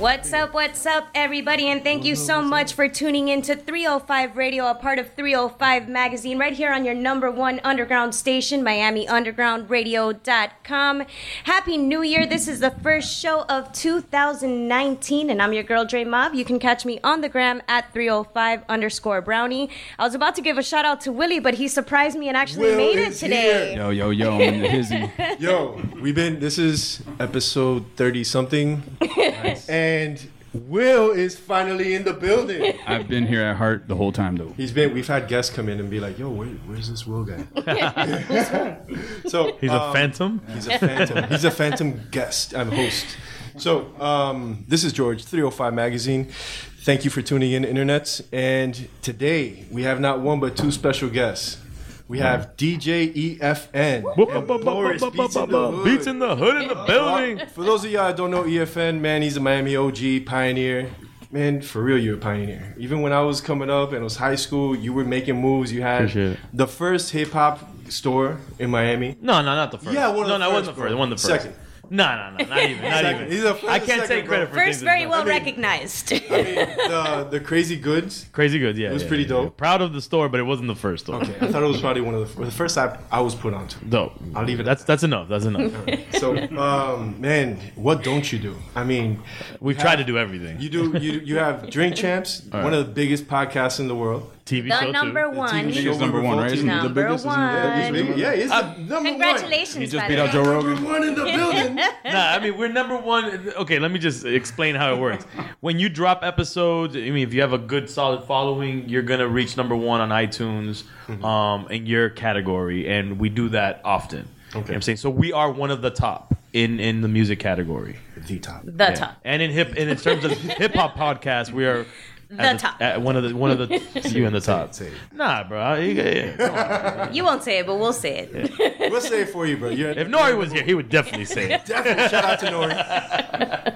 What's up, what's up, everybody, and thank you so much for tuning in to 305 Radio, a part of 305 Magazine, right here on your number one underground station, MiamiUndergroundRadio.com. Happy New Year! This is the first show of 2019, and I'm your girl, Dre Mob. You can catch me on the gram at 305 underscore Brownie. I was about to give a shout out to Willie, but he surprised me and actually Will made it today. here. Yo, yo, yo, I'm in the hizzy. Yo, we've been. This is episode thirty something, and Will is finally in the building. I've been here at heart the whole time though. He's been. We've had guests come in and be like, "Yo, where, where's this Will guy?" so He's a um, phantom. He's a phantom. He's a phantom guest. I'm host. So um, this is George, 305 Magazine. Thank you for tuning in, internets. And today we have not one but two special guests. We have DJ EFN. and Boris Beats in the Hood. Beats in the hood in the building. For those of y'all that don't know EFN, man, he's a Miami OG pioneer. Man, for real, you're a pioneer. Even when I was coming up and it was high school, you were making moves. You had Appreciate the first hip hop store in Miami. No, no, not the first. Yeah, one of no, the no, it wasn't first, the first. It bro. wasn't the first. Second. No, no, no, not even, not even. He's a first I can't second, take credit bro. for First, things very that's well not- recognized. I mean, the the crazy goods. Crazy Goods, yeah. It was yeah, pretty yeah, dope. yeah. Proud of the store, but it wasn't the first store. Okay, I thought it was probably one of the, the first I, I was put onto. Dope. I'll leave it. That's that's enough. That's enough. So, um, man, what don't you do? I mean, We've tried to do everything. you do. You you have Drink Champs, one of the biggest podcasts in the world. TV the show number too. one. TV show. He's number one, right? Isn't he the Number biggest? Isn't he? one. Yeah, he's the number Congratulations, He just by beat out. Joe one. Rogan. One in the building. Nah, I mean we're number one. Okay, let me just explain how it works. When you drop episodes, I mean if you have a good solid following, you're gonna reach number one on iTunes, Mm-hmm. um, in your category, and we do that often. You know what I'm saying so. We are one of the top in in the music category. the top. The Yeah. top. And in hip and in terms of hip hop podcasts, we are The at top. at one of the one of the you in the top. Say it. Nah, bro. You- yeah, come on. You won't say it, but we'll say it. We'll say it for you, bro. You're, If Nori was here, he would definitely say it. definitely shout out to Nori.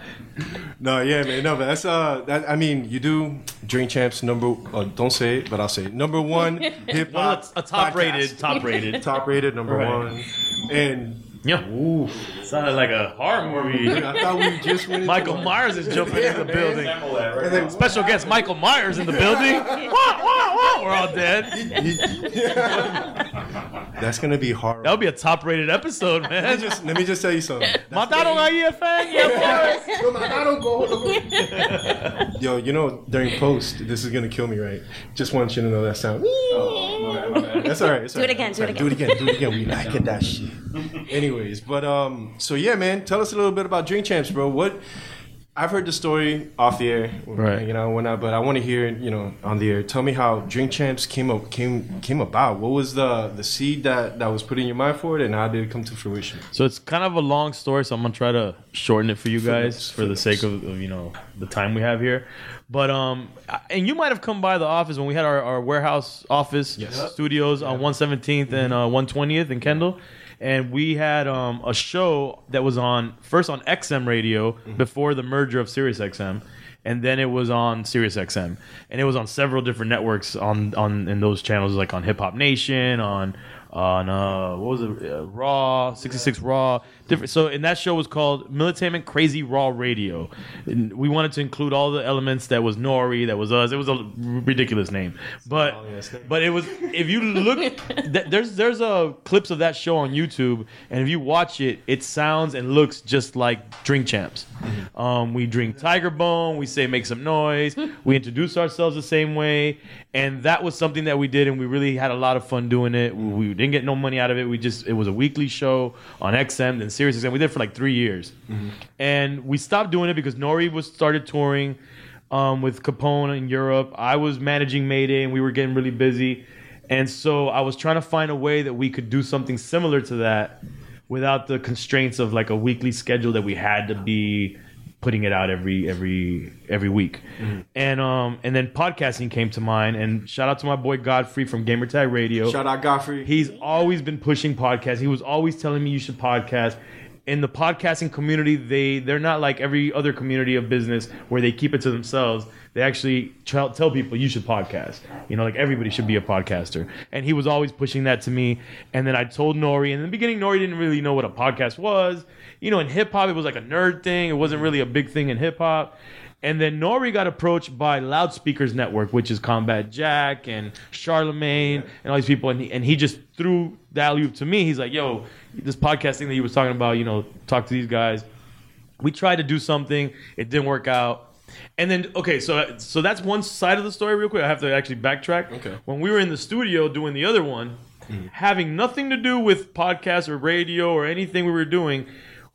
no, yeah, man. No, but that's uh, that, I mean, you do Drink Champs number. Uh, don't say it, but I'll say it. Number one hip hop, of a top rated, top rated. top rated number Right. one, and Yeah. ooh, Sounded like a horror movie. I thought we just went. Michael. Myers is jumping in the building. And then- Special guest Michael Myers in the building. Wah, wah, wah. We're all dead. That's gonna be horrible. That would be a top rated episode, Let me man. just let me just tell you something. That's Mataron a EFN? Yeah, boys. Yo, man, I don't go. Yo, you know, during post, this is gonna kill me, right? Just want you to know that sound. Oh, That's all right. It's Do all it again, do it all right. Do it again. Do it again. We like it, that shit. Anyways, but um, so yeah, man, tell us a little bit about Drink Champs, bro. What? I've heard the story off the air, Right. You know, when I, but I want to hear, you know, on the air. Tell me how Drink Champs came up, came came about. What was the the seed that that was put in your mind for it, and how did it come to fruition? So it's kind of a long story, so I'm gonna try to shorten it for you guys for the sake of, of you know the time we have here. But um, and you might have come by the office when we had our, our warehouse office Yes. studios on 117th and uh, 120th in Kendall, and we had um a show that was on first on XM radio before the merger of Sirius XM. And then it was on Sirius XM, and it was on several different networks on on in those channels, like on Hip Hop Nation, on on uh what was it? Uh, raw 66 raw. Different so and that show was called militainment crazy raw radio. And we wanted to include all the elements that was nori that was us. It was a ridiculous name. But long-ass but it was if you look th- there's there's uh clips of that show on youtube. And if you watch it it sounds and looks just like drink champs. Um we drink tiger bone. We say make some noise. We introduce ourselves the same way and that was something that we did and we really had a lot of fun doing it. We, we didn't get no money out of it. We just it was a weekly show on xm then Sirius xm we did it for like three years. And we stopped doing it because nori was started touring um, with capone in europe. I was managing mayday and we were getting really busy. And so i was trying to find a way that we could do something similar to that without the constraints of like a weekly schedule that we had to be putting it out every every every week. And um and then podcasting came to mind and shout out to my boy Godfrey from Gamertag Radio. Shout out Godfrey. He's always been pushing podcasts. He was always telling me you should podcast. in the podcasting community, they they're not like every other community of business where they keep it to themselves. They actually tell, tell people you should podcast. You know, like everybody should be a podcaster. And he was always pushing that to me. And then I told Nori. And in the beginning, Nori didn't really know what a podcast was. You know, in hip hop, it was like a nerd thing. It wasn't mm-hmm. really a big thing in hip hop. And then Nori got approached by Loudspeakers Network, which is Combat Jack and Charlemagne and all these people. And he, and he just threw the alley to me. He's like, yo, this podcast thing that you was talking about, you know, talk to these guys. We tried to do something, it didn't work out. And then okay, so so that's one side of the story. Real quick, I have to actually backtrack. Okay. When we were in the studio doing the other one, mm-hmm. having nothing to do with podcast or radio or anything we were doing,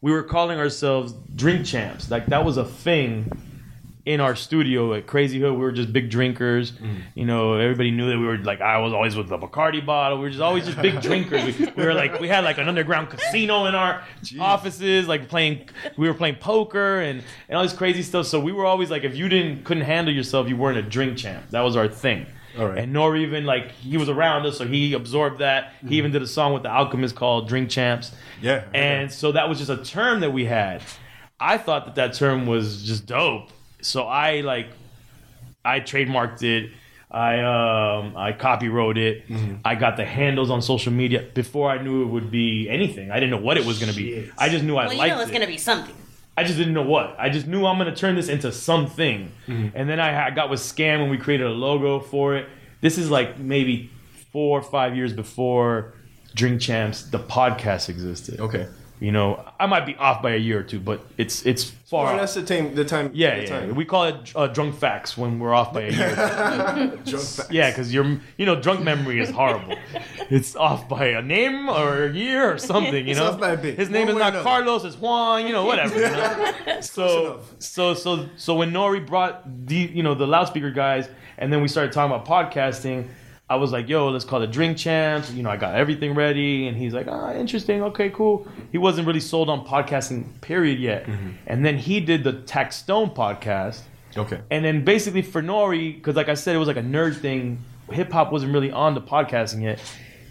we were calling ourselves Drink Champs. Like that was a thing in our studio at Crazy Hood. We were just big drinkers. Mm. You know, everybody knew that we were like I was always with the Bacardi bottle. We were just always just big drinkers. We, we were like we had like an underground casino in our offices, like playing. We were playing poker and and all this crazy stuff. So we were always like, if you didn't couldn't handle yourself, you weren't a drink champ. That was our thing. All right. And nor even like he was around us, so he absorbed that. He even did a song with the Alchemist called "Drink Champs." Yeah, okay. And so that was just a term that we had. I thought that that term was just dope, so I like I trademarked it. I um I copywrote it. Mm-hmm. I got the handles on social media before I knew it would be anything. I didn't know what it was going to be. I just knew I Well, you liked know it's it. gonna be something. I just didn't know what. I just knew I'm gonna turn this into something. Mm-hmm. And then I, I got with Scam and we created a logo for it. This is like maybe four or five years before Drink Champs, the podcast existed. Okay. You know, I might be off by a year or two, but it's it's far. Well, that's the time. The time. yeah, the yeah. time. We call it uh, drunk facts when we're off by a year. Drunk facts. yeah, because your you know drunk memory is horrible. it's off by a name or a year or something. You It's know, off by a bit. his name One is not. Carlos. It's Juan. You know, whatever. You know? so so so so when Nori brought the you know the loudspeaker guys, and then we started talking about podcasting. I was like, "Yo, let's call it Drink Champs." You know, I got everything ready, and he's like, "Ah, interesting. Okay, cool." He wasn't really sold on podcasting, period, yet. Mm-hmm. And then he did the Tax Stone podcast, Okay. and then basically for Nori, because like I said, it was like a nerd thing. Hip hop wasn't really on the podcasting yet.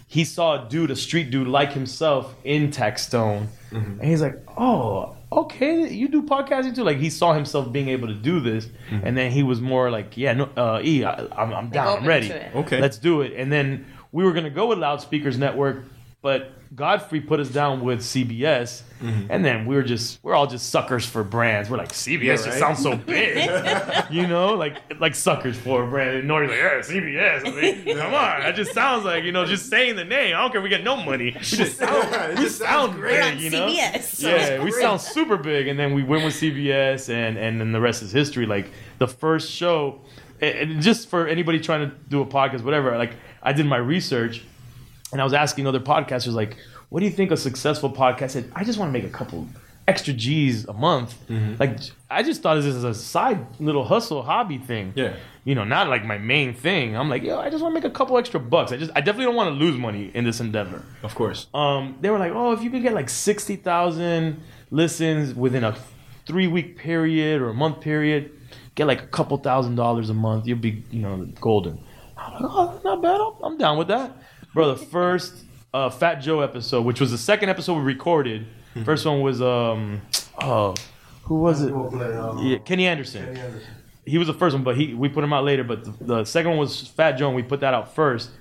He saw a dude, a street dude like himself in Tax Stone, and he's like, "Oh, okay, you do podcasting too." Like he saw himself being able to do this, and then he was more like, "Yeah, no, uh, E, I, I'm, I'm down, I'm ready. Okay. let's do it." And then we were gonna go with Loudspeakers Network, but Godfrey put us down with CBS, mm-hmm. and then we were just we're all just suckers for brands. We're like CBS Yeah, just sounds so big, you know, like like suckers for a brand. And Nori's like, yeah, CBS. I mean, come on, that just sounds like you know, just saying the name. I don't care if we get no money. We just sound, It we just sounds sound great. great, you know. CBS. Yeah, we sound super big, and then we went with CBS, and and then the rest is history. Like the first show, and and just for anybody trying to do a podcast, whatever. Like I did my research, and I was asking other podcasters, like, what do you think a successful podcast? I said, I just want to make a couple extra G's a month. Mm-hmm. Like I just thought of this as a side little hustle hobby thing. Yeah. You know, not like my main thing. I'm like, yo, I just want to make a couple extra bucks. I just, I definitely don't want to lose money in this endeavor Of course. um, they were like, oh, if you could get like 60,000 listens within a three week period or a month period, get like a couple thousand dollars a month, you'll be, you know, golden. I'm like, oh, not bad. I'm, I'm down with that. Bro, the first uh, Fat Joe episode, which was the second episode we recorded, first one was, um, oh, who was it? Yeah, Kenny Anderson. He was the first one, but he we put him out later. But the, the second one was Fat Joe, and we put that out first.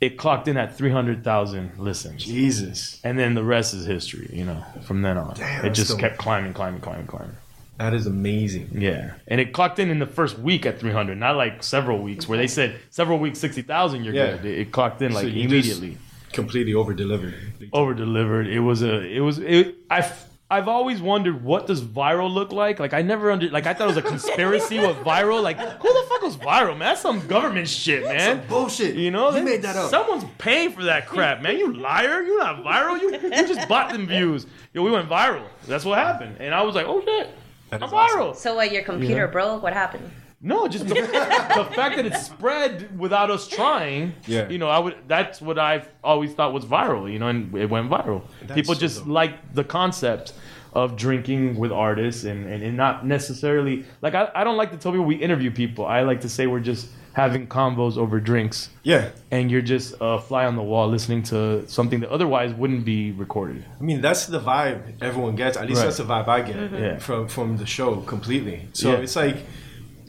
It clocked in at 300,000 listens. Jesus. And then the rest is history, you know, from then on. Damn, it that's just kept climbing, climbing, climbing, climbing. That is amazing. Yeah. And it clocked in in the first week at 300, not like several weeks where they said several weeks, 60,000, you're Yeah. good. It, it clocked in like So immediately. Completely over delivered. Over delivered. It was a, it was, it, I've, I've always wondered what does viral look like. Like I never under, like I thought it was a conspiracy with viral. Like who the fuck was viral, man? That's some government shit, man. bullshit. You know, You made that up. Someone's paying for that crap, man. You liar. You're not viral. You you just bought them views. Yo, we went viral. That's what happened. And I was like, oh shit, That I'm awesome. So what? Your computer Yeah. broke? What happened? No, just the, the fact that it spread without us trying. Yeah. You know, I would. That's what I've always thought was viral. You know, and it went viral. That's People so just dope. like the concept of drinking with artists and, and, and not necessarily like I, I don't like to tell people we interview people. I like to say we're just having combos over drinks Yeah. and you're just a fly on the wall listening to something that otherwise wouldn't be recorded. I mean, that's the vibe everyone gets. At least Right. that's the vibe I get Yeah. from from the show completely. So Yeah. it's like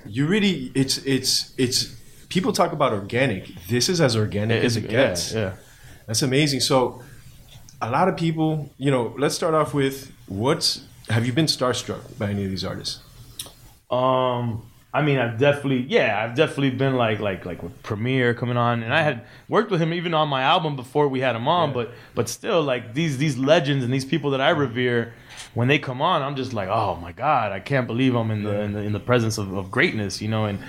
you really it's it's it's people talk about organic. This is as organic as it yeah, gets. yeah. That's amazing. So a lot of people, you know, let's start off with what's have you been starstruck by any of these artists? Um, I mean, I've definitely, yeah, I've definitely been like, like, like with Premier coming on, and I had worked with him even on my album before we had him on, Yeah. but, but still, like these these legends and these people that I revere, when they come on, I'm just like, oh my god, I can't believe I'm in the in the, in the presence of, of greatness, you know, and.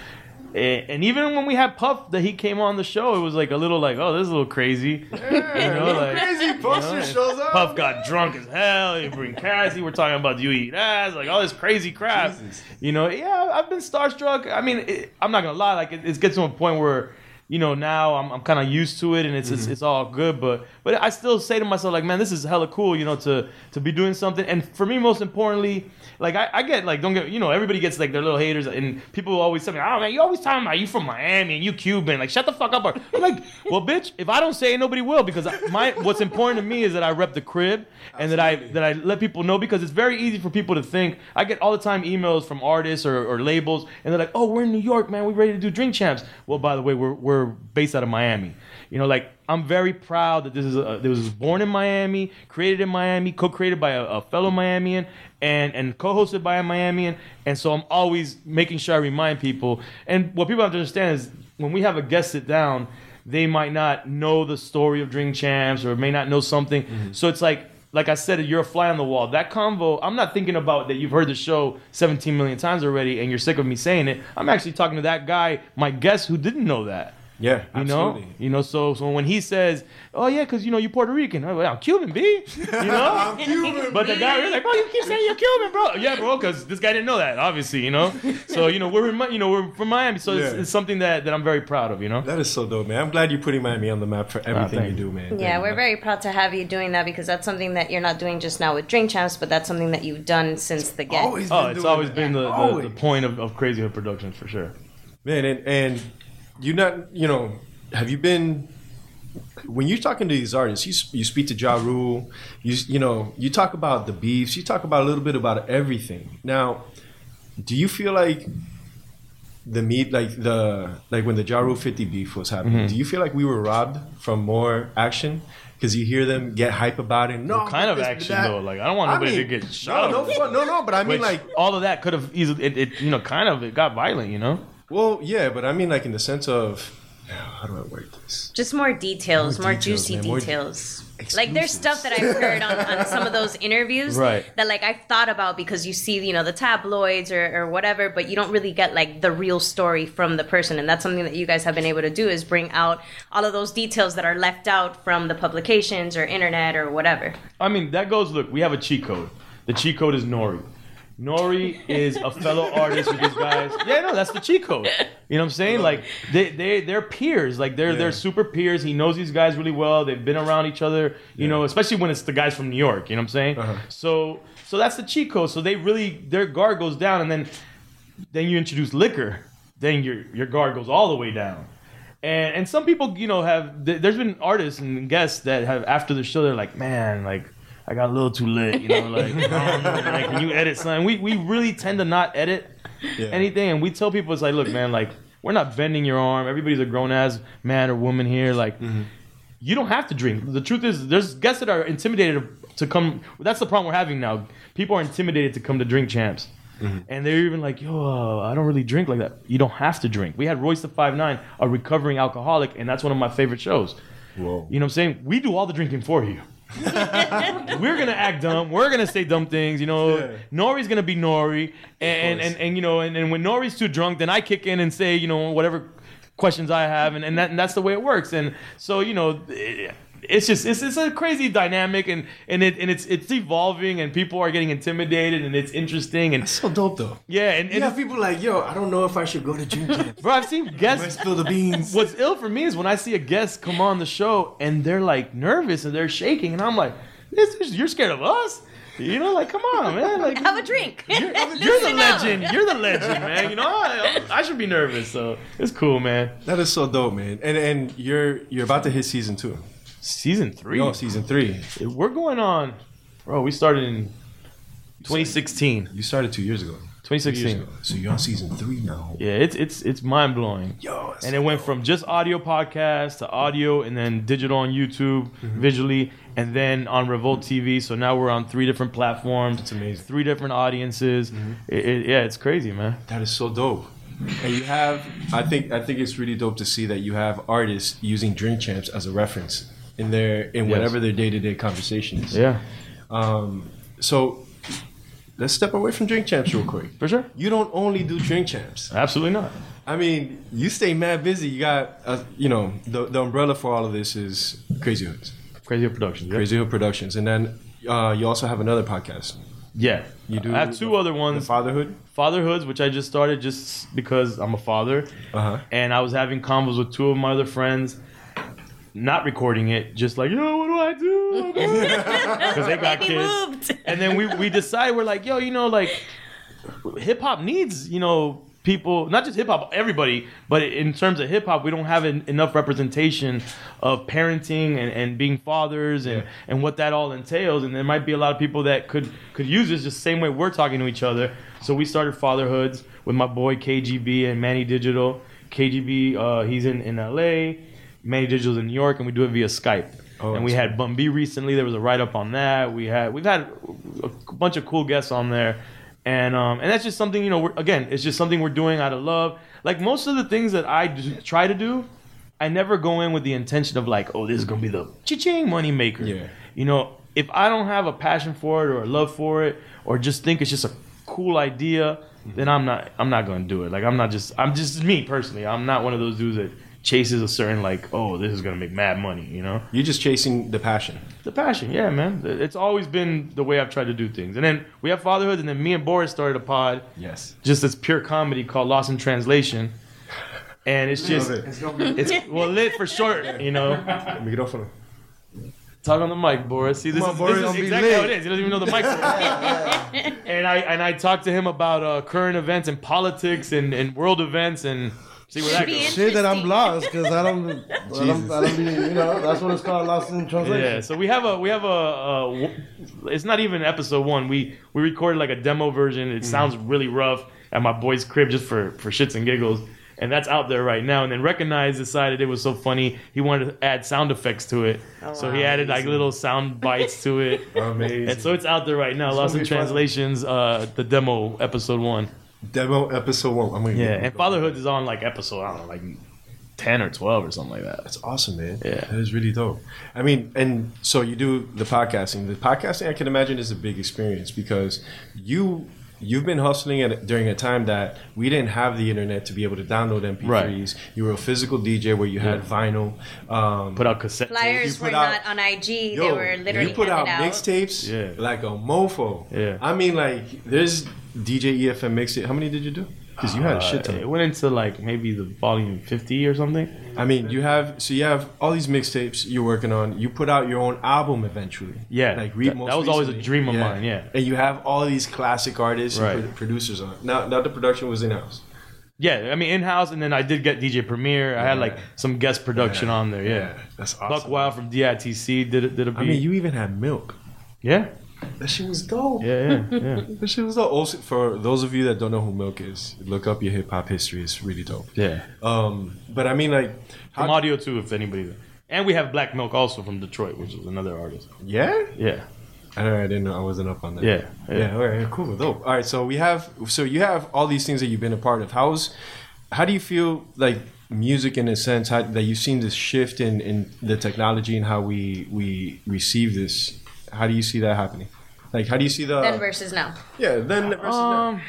Eh, and even when we had Puff that he came on the show, it was like a little like, oh, this is a little crazy. you know, like Crazy Puff you know, shows up. Puff got drunk as hell. He bring Cassie. We're talking about you eat ass? Like all this crazy crap. Jesus. You know, yeah, I've been starstruck. I mean, it, I'm not gonna lie. Like it, it gets to a point where, you know, now I'm, I'm kind of used to it and it's, it's mm-hmm. it's all good. But but I still say to myself like, man, this is hella cool. You know, to to be doing something. And for me, most importantly, like I, I get like don't get you know everybody gets like their little haters and people always tell me, oh man, you always talking about you from Miami and you Cuban. Like shut the fuck up. I'm like, well, bitch, if I don't say it, nobody will because my what's important to me is that I rep the crib and that I that I let people know because it's very easy for people to think. I get all the time emails from artists or, or labels and they're like, oh, we're in New York, man. we're ready to do Drink Champs. Well, by the way, we're we're based out of Miami. You know, like I'm very proud that this is a, this was born in Miami, created in Miami, co-created by a, a fellow Miamian, and and co-hosted by a Miamian. And so I'm always making sure I remind people. And what people have to understand is when we have a guest sit down, they might not know the story of Drink Champs or may not know something. Mm-hmm. So it's like. Like I said, you're a fly on the wall. That convo, I'm not thinking about that you've heard the show 17 million times already and you're sick of me saying it. I'm actually talking to that guy, my guest, who didn't know that. Yeah, You know, you know. So, so when he says, "Oh yeah, because you know you're Puerto Rican," I'm, like, I'm Cuban, b. You know. Cuban, But the guy was like, "Oh, you keep saying you're Cuban, bro." Yeah, bro, because this guy didn't know that, obviously, you know. So you know we're in, you know we're from Miami, so it's, Yeah. it's something that, that I'm very proud of, you know. That is so dope, man. I'm glad you're putting Miami on the map for ah, everything thank you you. do, man. Yeah, Thank we're you. very proud to have you doing that because that's something that you're not doing just now with Drink Champs, but that's something that you've done since the get. Always Oh, it's always that. been the, the, the point of, of Crazy Hood Productions for sure. Man, and, and you not, you know, have you been when you're talking to these artists? You you speak to Ja Rule, you you know, you talk about the beefs, you talk about a little bit about everything. Now, do you feel like the meat, like the like when the Ja Rule 50 beef was happening? Mm-hmm. Do you feel like we were robbed from more action? Because you hear them get hype about it. No, What kind of this, action that. though? Like I don't want I nobody mean, to get shot. No, no, no, no, but I mean, Which, like, all of that could have easily, it, it, you know, kind of, it got violent, you know. Well, yeah, but I mean, like, in the sense of, oh, how do I word this? Just more details, more, More details, juicy man, more details. Like there's stuff that I've heard on, on some of those interviews Right. that like I've thought about because you see, you know, the tabloids or, or whatever, but you don't really get like the real story from the person. And that's something that you guys have been able to do is bring out all of those details that are left out from the publications or internet or whatever. I mean, that goes. Look, we have a cheat code. The cheat code is Nori. Nori is a fellow artist with these guys. Yeah, no, that's the cheat code. You know what I'm saying? Like they they they're peers. Like they're Yeah. they're super peers. He knows these guys really well. They've been around each other. You know, especially when it's the guys from New York. You know what I'm saying? Uh-huh. So so that's the cheat code. So they really their guard goes down, and then then you introduce liquor, then your your guard goes all the way down. And and some people, you know, have there's been artists and guests that have after the show they're like, man, like I got a little too lit, you know, like, I don't know, like can you edit something? We we really tend to not edit Yeah. anything, and we tell people it's like, look, man, like we're not bending your arm. Everybody's a grown ass man or woman here, like. Mm-hmm. You don't have to drink. The truth is, there's guests that are intimidated to come. That's the problem we're having now. People are intimidated to come to drink champs. Mm-hmm. And they're even like, yo, I don't really drink like that. You don't have to drink. We had Royce the Five Nine, a recovering alcoholic, and that's one of my favorite shows. Whoa. You know what I'm saying? We do all the drinking for you. We're gonna act dumb. We're gonna say dumb things. You know, Yeah. Nori's gonna be Nori, and and, and, you know, and, and when Nori's too drunk, then I kick in and say, you know, whatever questions I have, and, and that and that's the way it works. And so you know. It, it's just it's, it's a crazy dynamic and and it and it's it's evolving and people are getting intimidated and it's interesting and So dope, though. yeah and, You have people like, yo, I don't know if I should go to drink camp. bro I've seen guests spill the beans. What's ill for me is when I see a guest come on the show and they're like nervous and they're shaking, and I'm like, this, this- "You're scared of us?" You know, like come on, man. Like Have a drink. you're, you're the Listen up. legend. You're the legend, man. You know, I, I should be nervous. So it's cool, man. That is so dope, man. And and you're you're about to hit season two. Season three. No, season three. We're going on, bro. We started in 2016. You started two years ago. Two years 2016. ago. So you're on season three now. Yeah, it's it's it's mind blowing. Yo, that's And it went from just audio podcast to audio and then digital on YouTube Mm-hmm. visually and then on Revolt TV. So now we're on three different platforms. It's amazing. Mm-hmm. Three different audiences. It, it, yeah, it's crazy, man. That is so dope. And you have, I think, I think it's really dope to see that you have artists using Drink Champs as a reference in their in Yes. whatever their day to day conversation is. Yeah, Um, so let's step away from Drink Champs real quick. for sure. You don't only do Drink Champs. Absolutely not. I mean, you stay mad busy. You got, uh, you know, the, the umbrella for all of this is Crazy Hoods, Crazy Productions. Yeah. Crazy Hood Productions, and then uh, you also have another podcast, Yeah. You do I have two the- other The ones. Fatherhood. Fatherhoods, which I just started just because I'm a father. Uh huh. and I was having convos with two of my other friends, not recording it, just like, yo, what do I do? Because they got Baby kids. moved. And then we we decide we're like, yo, you know, like hip hop needs, you know, people, not just hip hop, everybody, but in terms of hip hop, we don't have en- enough representation of parenting and, and being fathers and, Yeah. and what that all entails. And there might be a lot of people that could could use this just the same way we're talking to each other. So we started Fatherhoods with my boy KGB and Manny Digital. KGB, uh, he's in, in LA. Manny Digital's in New York, and we do it via Skype. Oh, and we had Bun B recently. There was a write up on that. We had we've had a bunch of cool guests on there, and um, and that's just something you know. We're, again, it's just something we're doing out of love. Like most of the things that I do, try to do, I never go in with the intention of like, oh, this is gonna be the cha-ching money maker. Yeah. You know, if I don't have a passion for it or a love for it, or just think it's just a cool idea, then I'm not I'm not gonna do it. Like I'm not just I'm just me personally. I'm not one of those dudes that chases a certain like, oh, this is gonna make mad money. You know. You're just chasing the passion. The passion, yeah, man. It's always been the way I've tried to do things. And then we have fatherhood, and then me and Boris started a pod, Yes. just as pure comedy called Lost in Translation. And it's just, it. it's well lit for short, you know. Micrófono. Talk on the mic, Boris. See, this Come is, Boris, this is exactly how it is. He doesn't even know the mic. and I and I talked to him about uh, current events and politics and, and world events and see where that Should goes. Shit that I'm lost because I don't, I don't, I don't be, you know, that's what it's called, lost in translation. Yeah, so we have a we have a, it's not even episode one. We we recorded like a demo version. It sounds really rough at my boy's crib just for for shits and giggles, and that's out there right now. And then Recognize decided it was so funny he wanted to add sound effects to it, so he added like little sound bites to it, Amazing. and so it's out there right now. Lost in gonna be fun. Translations, uh, the demo episode one. Demo episode one. I'm gonna Yeah, and Fatherhood is on like episode I don't know like ten or twelve or something like that. That's awesome, man. Yeah. That is really dope. I mean, and so you do the podcasting. The podcasting, I can imagine, is a big experience because you you've been hustling at during a time that we didn't have the internet to be able to download MP3s. Right. You were a physical DJ where you had vinyl. Um, Put out cassette. Flyers were out- not on IG. Yo, they were literally you put out out. mixtapes Yeah. like a mofo. Yeah. I mean, like there's DJ EFN mixtape. How many did you do? Because you had a shit Uh, it went into like maybe the volume fifty or something. I mean, you have so you have all these mixtapes you're working on. You put out your own album eventually. Yeah, like Reed that- that was always a dream of mine, yeah. and you have all these classic artists, and Right. pro- producers on. Now, now the production was in house. Yeah, I mean in house, and then I did get DJ Premier. I had like some guest production on there. Yeah, that's awesome. Buck Wild from DITC did it. Did a beat. I mean, you even had milk. yeah, That shit was dope. yeah, yeah, yeah, That shit was dope. Also, for those of you that don't know who Milk is, look up your hip hop history. It's really dope. yeah. Um, but I mean, like, how, From audio too, if anybody. And we have Black Milk also from Detroit, which is another artist. yeah. Yeah, I, don't know, I didn't know. I wasn't up on that. yeah, yeah. Yeah. All right. Cool. Dope. All right. So we have. So you have all these things that you've been a part of. How's? How do you feel like music in a sense how, that you've seen this shift in in the technology and how we we receive this? How do you see that happening? Like, how do you see the? Then versus now. yeah. Then versus now. Um,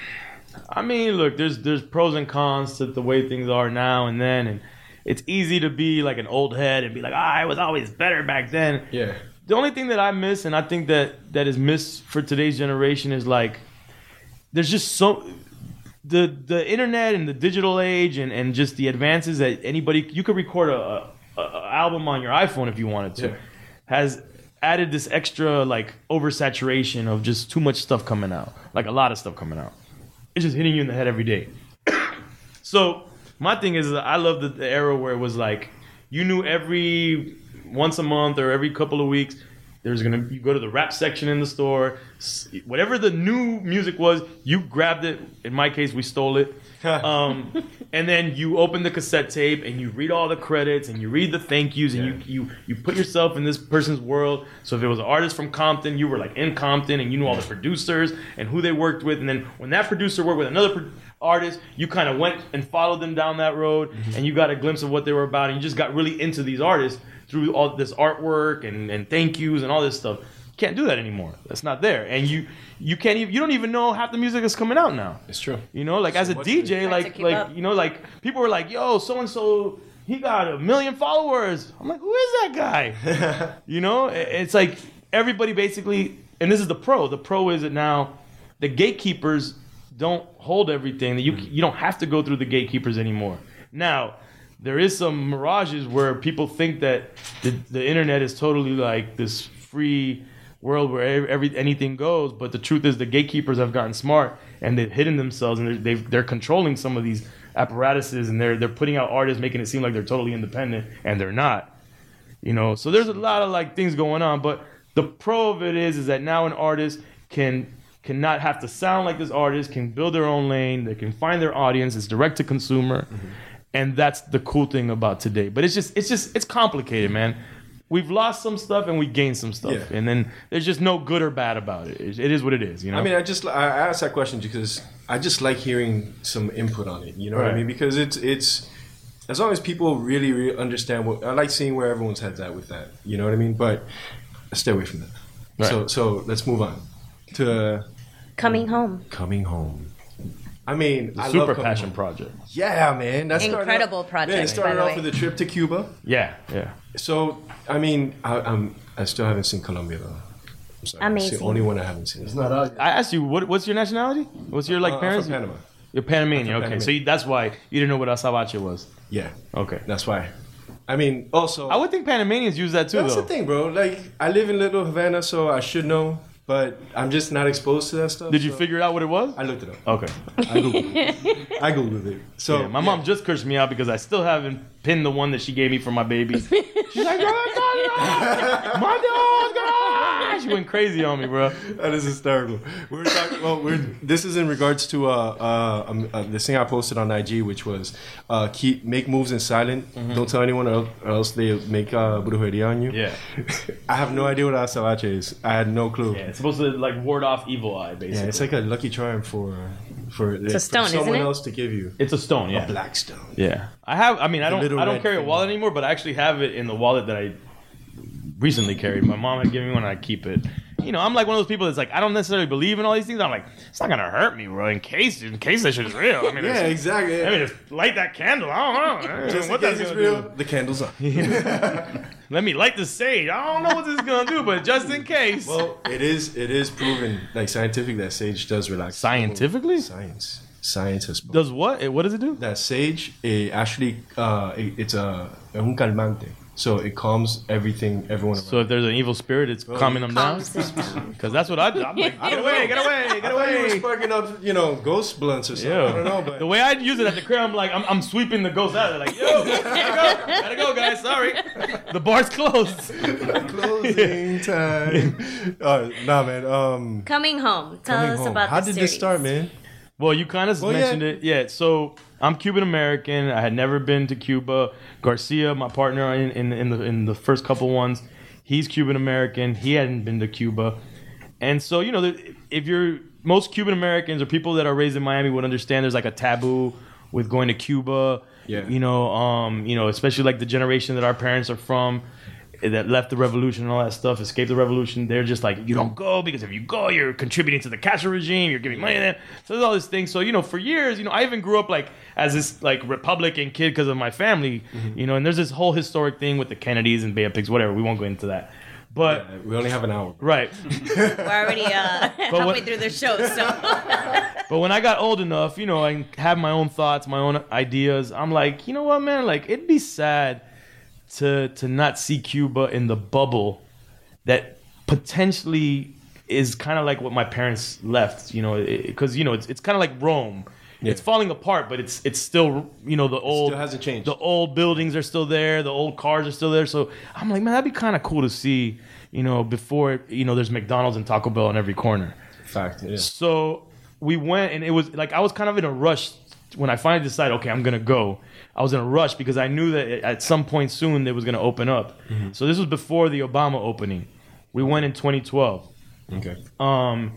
I mean, look, there's there's pros and cons to the way things are now and then, and it's easy to be like an old head and be like, ah, I was always better back then. Yeah. The only thing that I miss, and I think that that is missed for today's generation, is like there's just so the the internet and the digital age and, and just the advances that anybody you could record a, a, a album on your iPhone if you wanted to Yeah. has added this extra like oversaturation of just too much stuff coming out, like a lot of stuff coming out. It's just hitting you in the head every day. so my thing is, I love the, the era where it was like you knew every once a month or every couple of weeks there's gonna you go to the rap section in the store whatever the new music was you grabbed it. In my case we stole it. Um, and then you open the cassette tape and you read all the credits and you read the thank yous and you, you you put yourself in this person's world. So if it was an artist from compton you were like in compton and you knew all the producers and who they worked with. And then when that producer worked with another pro- artist you kind of went and followed them down that road mm-hmm. and you got a glimpse of what they were about and you just got really into these artists through all this artwork and, and thank yous and all this stuff you can't do that anymore that's not there and you you can't even you don't even know half the music that's coming out now It's true. you know, like as a DJ, the- Hard to like like up. you know, like people were like, "Yo, so and so, he got a million followers." I'm like, "Who is that guy?" you know, it's like everybody basically, and this is the pro. The pro is that now the gatekeepers don't hold everything. That you mm. you don't have to go through the gatekeepers anymore. Now. There is some mirages where people think that the, the internet is totally like this free world where every, every anything goes. But the truth is, the gatekeepers have gotten smart and they've hidden themselves and they're, they've, they're controlling some of these apparatuses and they're they're putting out artists, making it seem like they're totally independent and they're not. You know, so there's a lot of like things going on. But the pro of it is, is that now an artist can cannot have to sound like this artist, can build their own lane, they can find their audience. It's direct to consumer, mm-hmm. and that's the cool thing about today. But it's just it's just it's complicated, man. We've lost some stuff and we gained some stuff, Yeah. and then there's just no good or bad about it. It, it is what it is, you know. I mean, I just I asked that question because I just like hearing some input on it. You know what I mean? Because it's it's as long as people really, really understand what I like seeing where everyone's heads at with that. You know what I mean? But stay away from that. Right. So so let's move on to Coming home. coming home. I mean, the I super love passion Home. project. Yeah, man, that's Incredible project, Man, it started by the off way. with a trip to Cuba. Yeah, yeah. So I mean, I, I'm I still haven't seen Colombia though. I'm sorry. It's the only one I haven't seen. It's not out yet. I asked you, what, what's your nationality? What's your like Uh, I'm parents? from Panama. You're Panamanian. I'm Okay, from so you, that's why you didn't know what azabache was. Yeah, Okay. that's why. I mean, also I would think Panamanians use that too, That's though. the thing, bro. Like, I live in Little Havana, so I should know, but I'm just not exposed to that stuff. Did you so- figure out what it was? I looked it up. Okay. I googled it. I googled it. So Yeah, my mom just cursed me out because I still haven't pinned the one that she gave me for my baby. She's like, "Oh, my dog, God!" She went crazy on me, bro. that is hysterical. We're talking. Well, we're. This is in regards to uh, uh, um, uh this thing I posted on IG, which was uh, keep make moves in silent. Don't tell anyone, or or else they make uh, brujeria on you. Yeah. I have no idea what azabache is. I had no clue. Yeah, it's supposed to like ward off evil eye, basically. Yeah, it's like a lucky charm for for, a stone, for isn't someone it? else to give you It's a stone, yeah. a black stone. Yeah, I have. I mean, I don't. I don't carry a wallet anymore, but I actually have it in the wallet that I recently carried. My mom had given me one, and I keep it. You know, I'm like one of those people that's like, I don't necessarily believe in all these things. I'm like, it's not gonna hurt me, bro. In case, in case this shit is real. I mean, Yeah, exactly. I mean, just light that candle. I don't know. Just in what case that's it's real, do. the candle's on. Let me light the sage. I don't know what this is gonna do, but just in case. Well, it is it is proven like scientific that sage does relax. Scientifically? science science has does what? What does it do? that sage it actually uh, it, it's a un calmante, so it calms everything everyone around. So if there's an evil spirit, it's calming them down. Because that's what I do. I'm like, get away, get away, I get thought you were away. sparking up, you know, ghost blunts or something. I don't know, but the way I use it at the crib, I'm like, I'm, I'm sweeping the ghost out. They're like, yo, gotta go, gotta go, guys. Sorry, the bar's closed. closing time. uh, nah, man. Um, Coming home. Tell coming us home. about How the did series. this start, man? Well, you kind of Well, mentioned yeah. it. Yeah. So I'm Cuban American. I had never been to Cuba. Garcia, my partner in, in, in the in the first couple ones, he's Cuban American. He hadn't been to Cuba, and so you know, if you're most Cuban Americans or people that are raised in Miami would understand there's like a taboo with going to Cuba. Yeah. You know, um, you know, especially like the generation that our parents are from. That left the revolution and all that stuff, escaped the revolution. They're just like, you don't go because if you go, you're contributing to the Castro regime. You're giving money to them. So there's all these things. So you know, for years, you know, I even grew up like as this like Republican kid because of my family. You know, and there's this whole historic thing with the Kennedys and Bay of Pigs, whatever. We won't go into that. But Uh, We only have an hour. right, We're already uh, halfway what- through the show, so But when I got old enough, you know, I have my own thoughts, my own ideas. I'm like, you know what, man? Like, it'd be sad to to not see Cuba in the bubble that potentially is kind of like what my parents left. You know, because you know it's it's kind of like Rome. It's falling apart, but it's it's still you know the old still hasn't changed. The old buildings are still there. The old cars are still there. So I'm like, man, that'd be kind of cool to see. You know, before you know, there's McDonald's and Taco Bell on every corner. Fact. Yeah. So we went, and it was like I was kind of in a rush when I finally decided, okay, I'm gonna go. I was in a rush because I knew that at some point soon it was gonna open up. So this was before the Obama opening. We went in 2012. Okay. Um,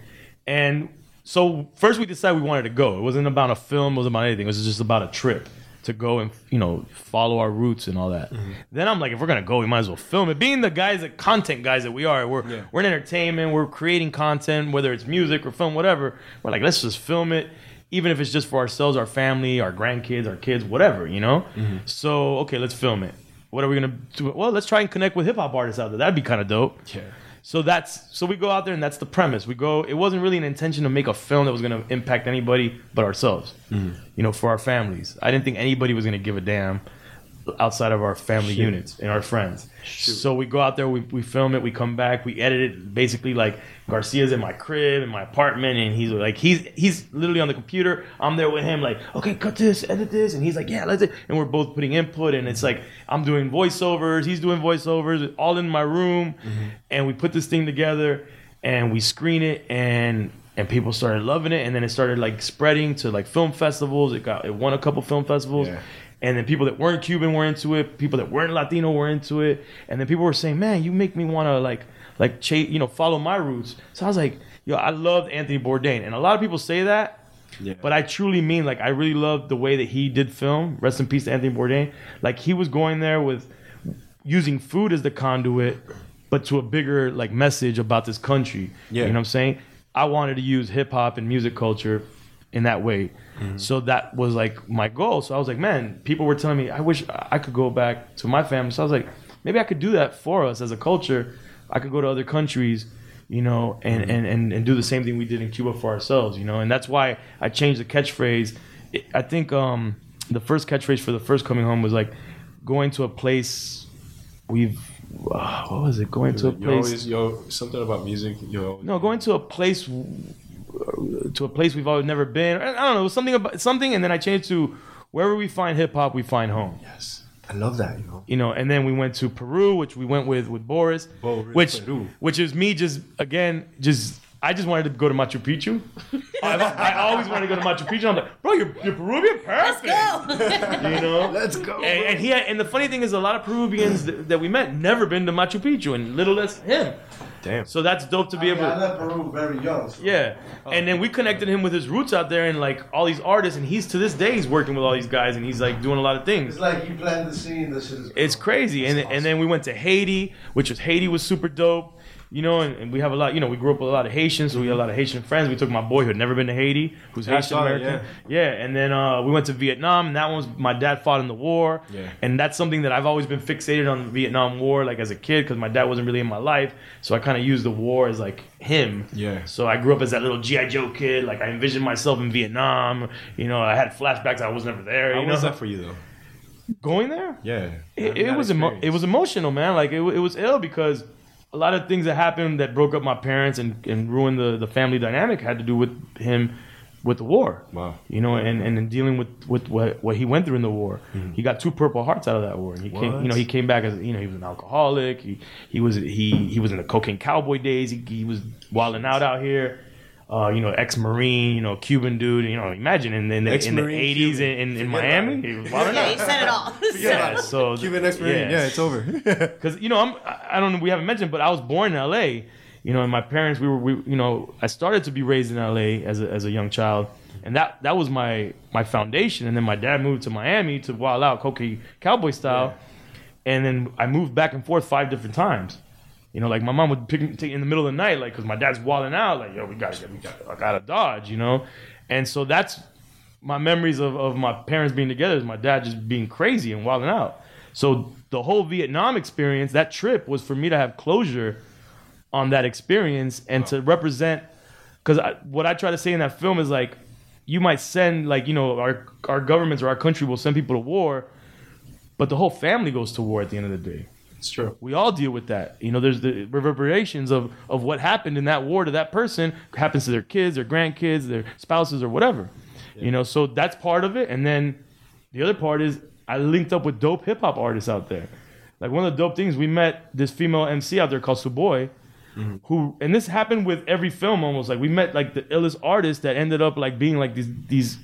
and so first we decided we wanted to go. It wasn't about a film. It wasn't about anything. It was just about a trip to go and you know follow our roots and all that. Then I'm like, if we're gonna go, we might as well film it. Being the guys, the content guys that we are, we're Yeah. we're in entertainment. We're creating content, whether it's music or film, whatever. We're like, let's just film it. Even if it's just for ourselves, our family, our grandkids, our kids, whatever, you know. Mm-hmm. So okay, let's film it. What are we gonna do? Well, let's try and connect with hip hop artists out there. That'd be kind of dope. Yeah. So that's so we go out there and that's the premise. We go. It wasn't really an intention to make a film that was to impact anybody but ourselves. Mm-hmm. You know, for our families. I didn't think anybody was to give a damn outside of our family units and our friends. So we go out there, we, we film it, we come back, we edit it. Basically, like Garcia's in my crib, in my apartment, and he's like, he's he's literally on the computer. I'm there with him, like, okay, cut this, edit this, and he's like, yeah, let's. Do it. And we're both putting input, and it's like I'm doing voiceovers, he's doing voiceovers, all in my room, mm-hmm. and we put this thing together, and we screen it, and and people started loving it, and then it started like spreading to like film festivals. It got it won a couple film festivals. Yeah. And then people that weren't Cuban were into it. People that weren't Latino were into it. And then people were saying, "Man, you make me want to like, like, chase, you know, follow my roots." So I was like, "Yo, I loved Anthony Bourdain." And a lot of people say that, Yeah. but I truly mean like I really loved the way that he did film. Rest in peace to Anthony Bourdain. Like he was going there with using food as the conduit, but to a bigger like message about this country. Yeah. You know what I'm saying? I wanted to use hip hop and music culture in that way. So that was like my goal. So I was like, man, people were telling me I wish I could go back to my family. So I was like, maybe I could do that for us as a culture. I could go to other countries, you know, and, and, and, and do the same thing we did in Cuba for ourselves, you know. And that's why I changed the catchphrase. I think um, the first catchphrase for the first coming home was like going to a place we've uh, what was it? Going to a place always, yo, something about music. Yo, no, going to a place to a place we've always never been. I I don't know, something about something, and then I changed to wherever we find hip hop, we find home. Yes. I love that. You know. You know, and then we went to Peru, which we went with with Boris, Boris, which Peru. which is me just again just. I just wanted to go to Machu Picchu. I, I always wanted to go to Machu Picchu. I'm like, bro, you're, you're Peruvian, perfect. You know, Let's go. and, and he had, and the funny thing is, a lot of Peruvians that, that we met never been to Machu Picchu, and little less him. Damn. So that's dope to be able. To I left Peru very young. So. Yeah, oh. and then we connected him with his roots out there and like all these artists, and he's to this day he's working with all these guys, and he's like doing a lot of things. It's like you planned the scene. This is. It's crazy, and and then we went to Haiti, which was Haiti was super dope, you know, and, and we have a lot, you know, we grew up with a lot of Haitians, so we had a lot of Haitian friends. We took my boy who had never been to Haiti, who's Haitian American, yeah. and then uh, we went to Vietnam, and that one was my dad fought in the war, Yeah. and that's something that I've always been fixated on the Vietnam War, like as a kid, because my dad wasn't really in my life, so I kind of used the war as like him, Yeah. So I grew up as that little GI Joe kid, like I envisioned myself in Vietnam, you know, I had flashbacks, I was never there, How you know, was that for you though? going there Yeah. it, it was emo- it was emotional, man. Like it, it was ill because a lot of things that happened that broke up my parents and, and ruined the, the family dynamic had to do with him with the war. Wow. You know, and, and in dealing with, with what, what he went through in the war. Mm-hmm. He got two purple hearts out of that war. He came, you know, he came back as you know, he was an alcoholic. He he was he he was in the cocaine cowboy days. He, he was wilding out out here. Uh, you know, ex-marine, you know, Cuban dude. You know, imagine in, in, the, in the 80s Cuban. in, in, in Forget Miami, about it. he Yeah, out. you said it all. Yeah, so Cuban experience. Yeah, it's over. because you know I'm I don't know we haven't mentioned, but I was born in L.A. You know, and my parents we were we, you know I started to be raised in L.A. as a, as a young child, and that that was my my foundation. And then my dad moved to Miami to wild out cocaine cowboy style, and then I moved back and forth five different times. You know, like my mom would pick me take in the middle of the night, like because my dad's wilding out, like yo, we gotta get, we gotta, I gotta dodge, you know, and so that's my memories of, of my parents being together is my dad just being crazy and wilding out. So the whole Vietnam experience, that trip was for me to have closure on that experience and to represent because what I try to say in that film is like you might send like you know our our governments or our country will send people to war, but the whole family goes to war at the end of the day. It's true. We all deal with that. You know, there's the reverberations of of what happened in that war to that person happens to their kids, their grandkids, their spouses, or whatever. You know, so that's part of it. And then the other part is I linked up with dope hip hop artists out there. Like one of the dope things we met this female MC out there called Suboi, mm-hmm. who and this happened with every film almost. Like we met like the illest artists that ended up like being like these these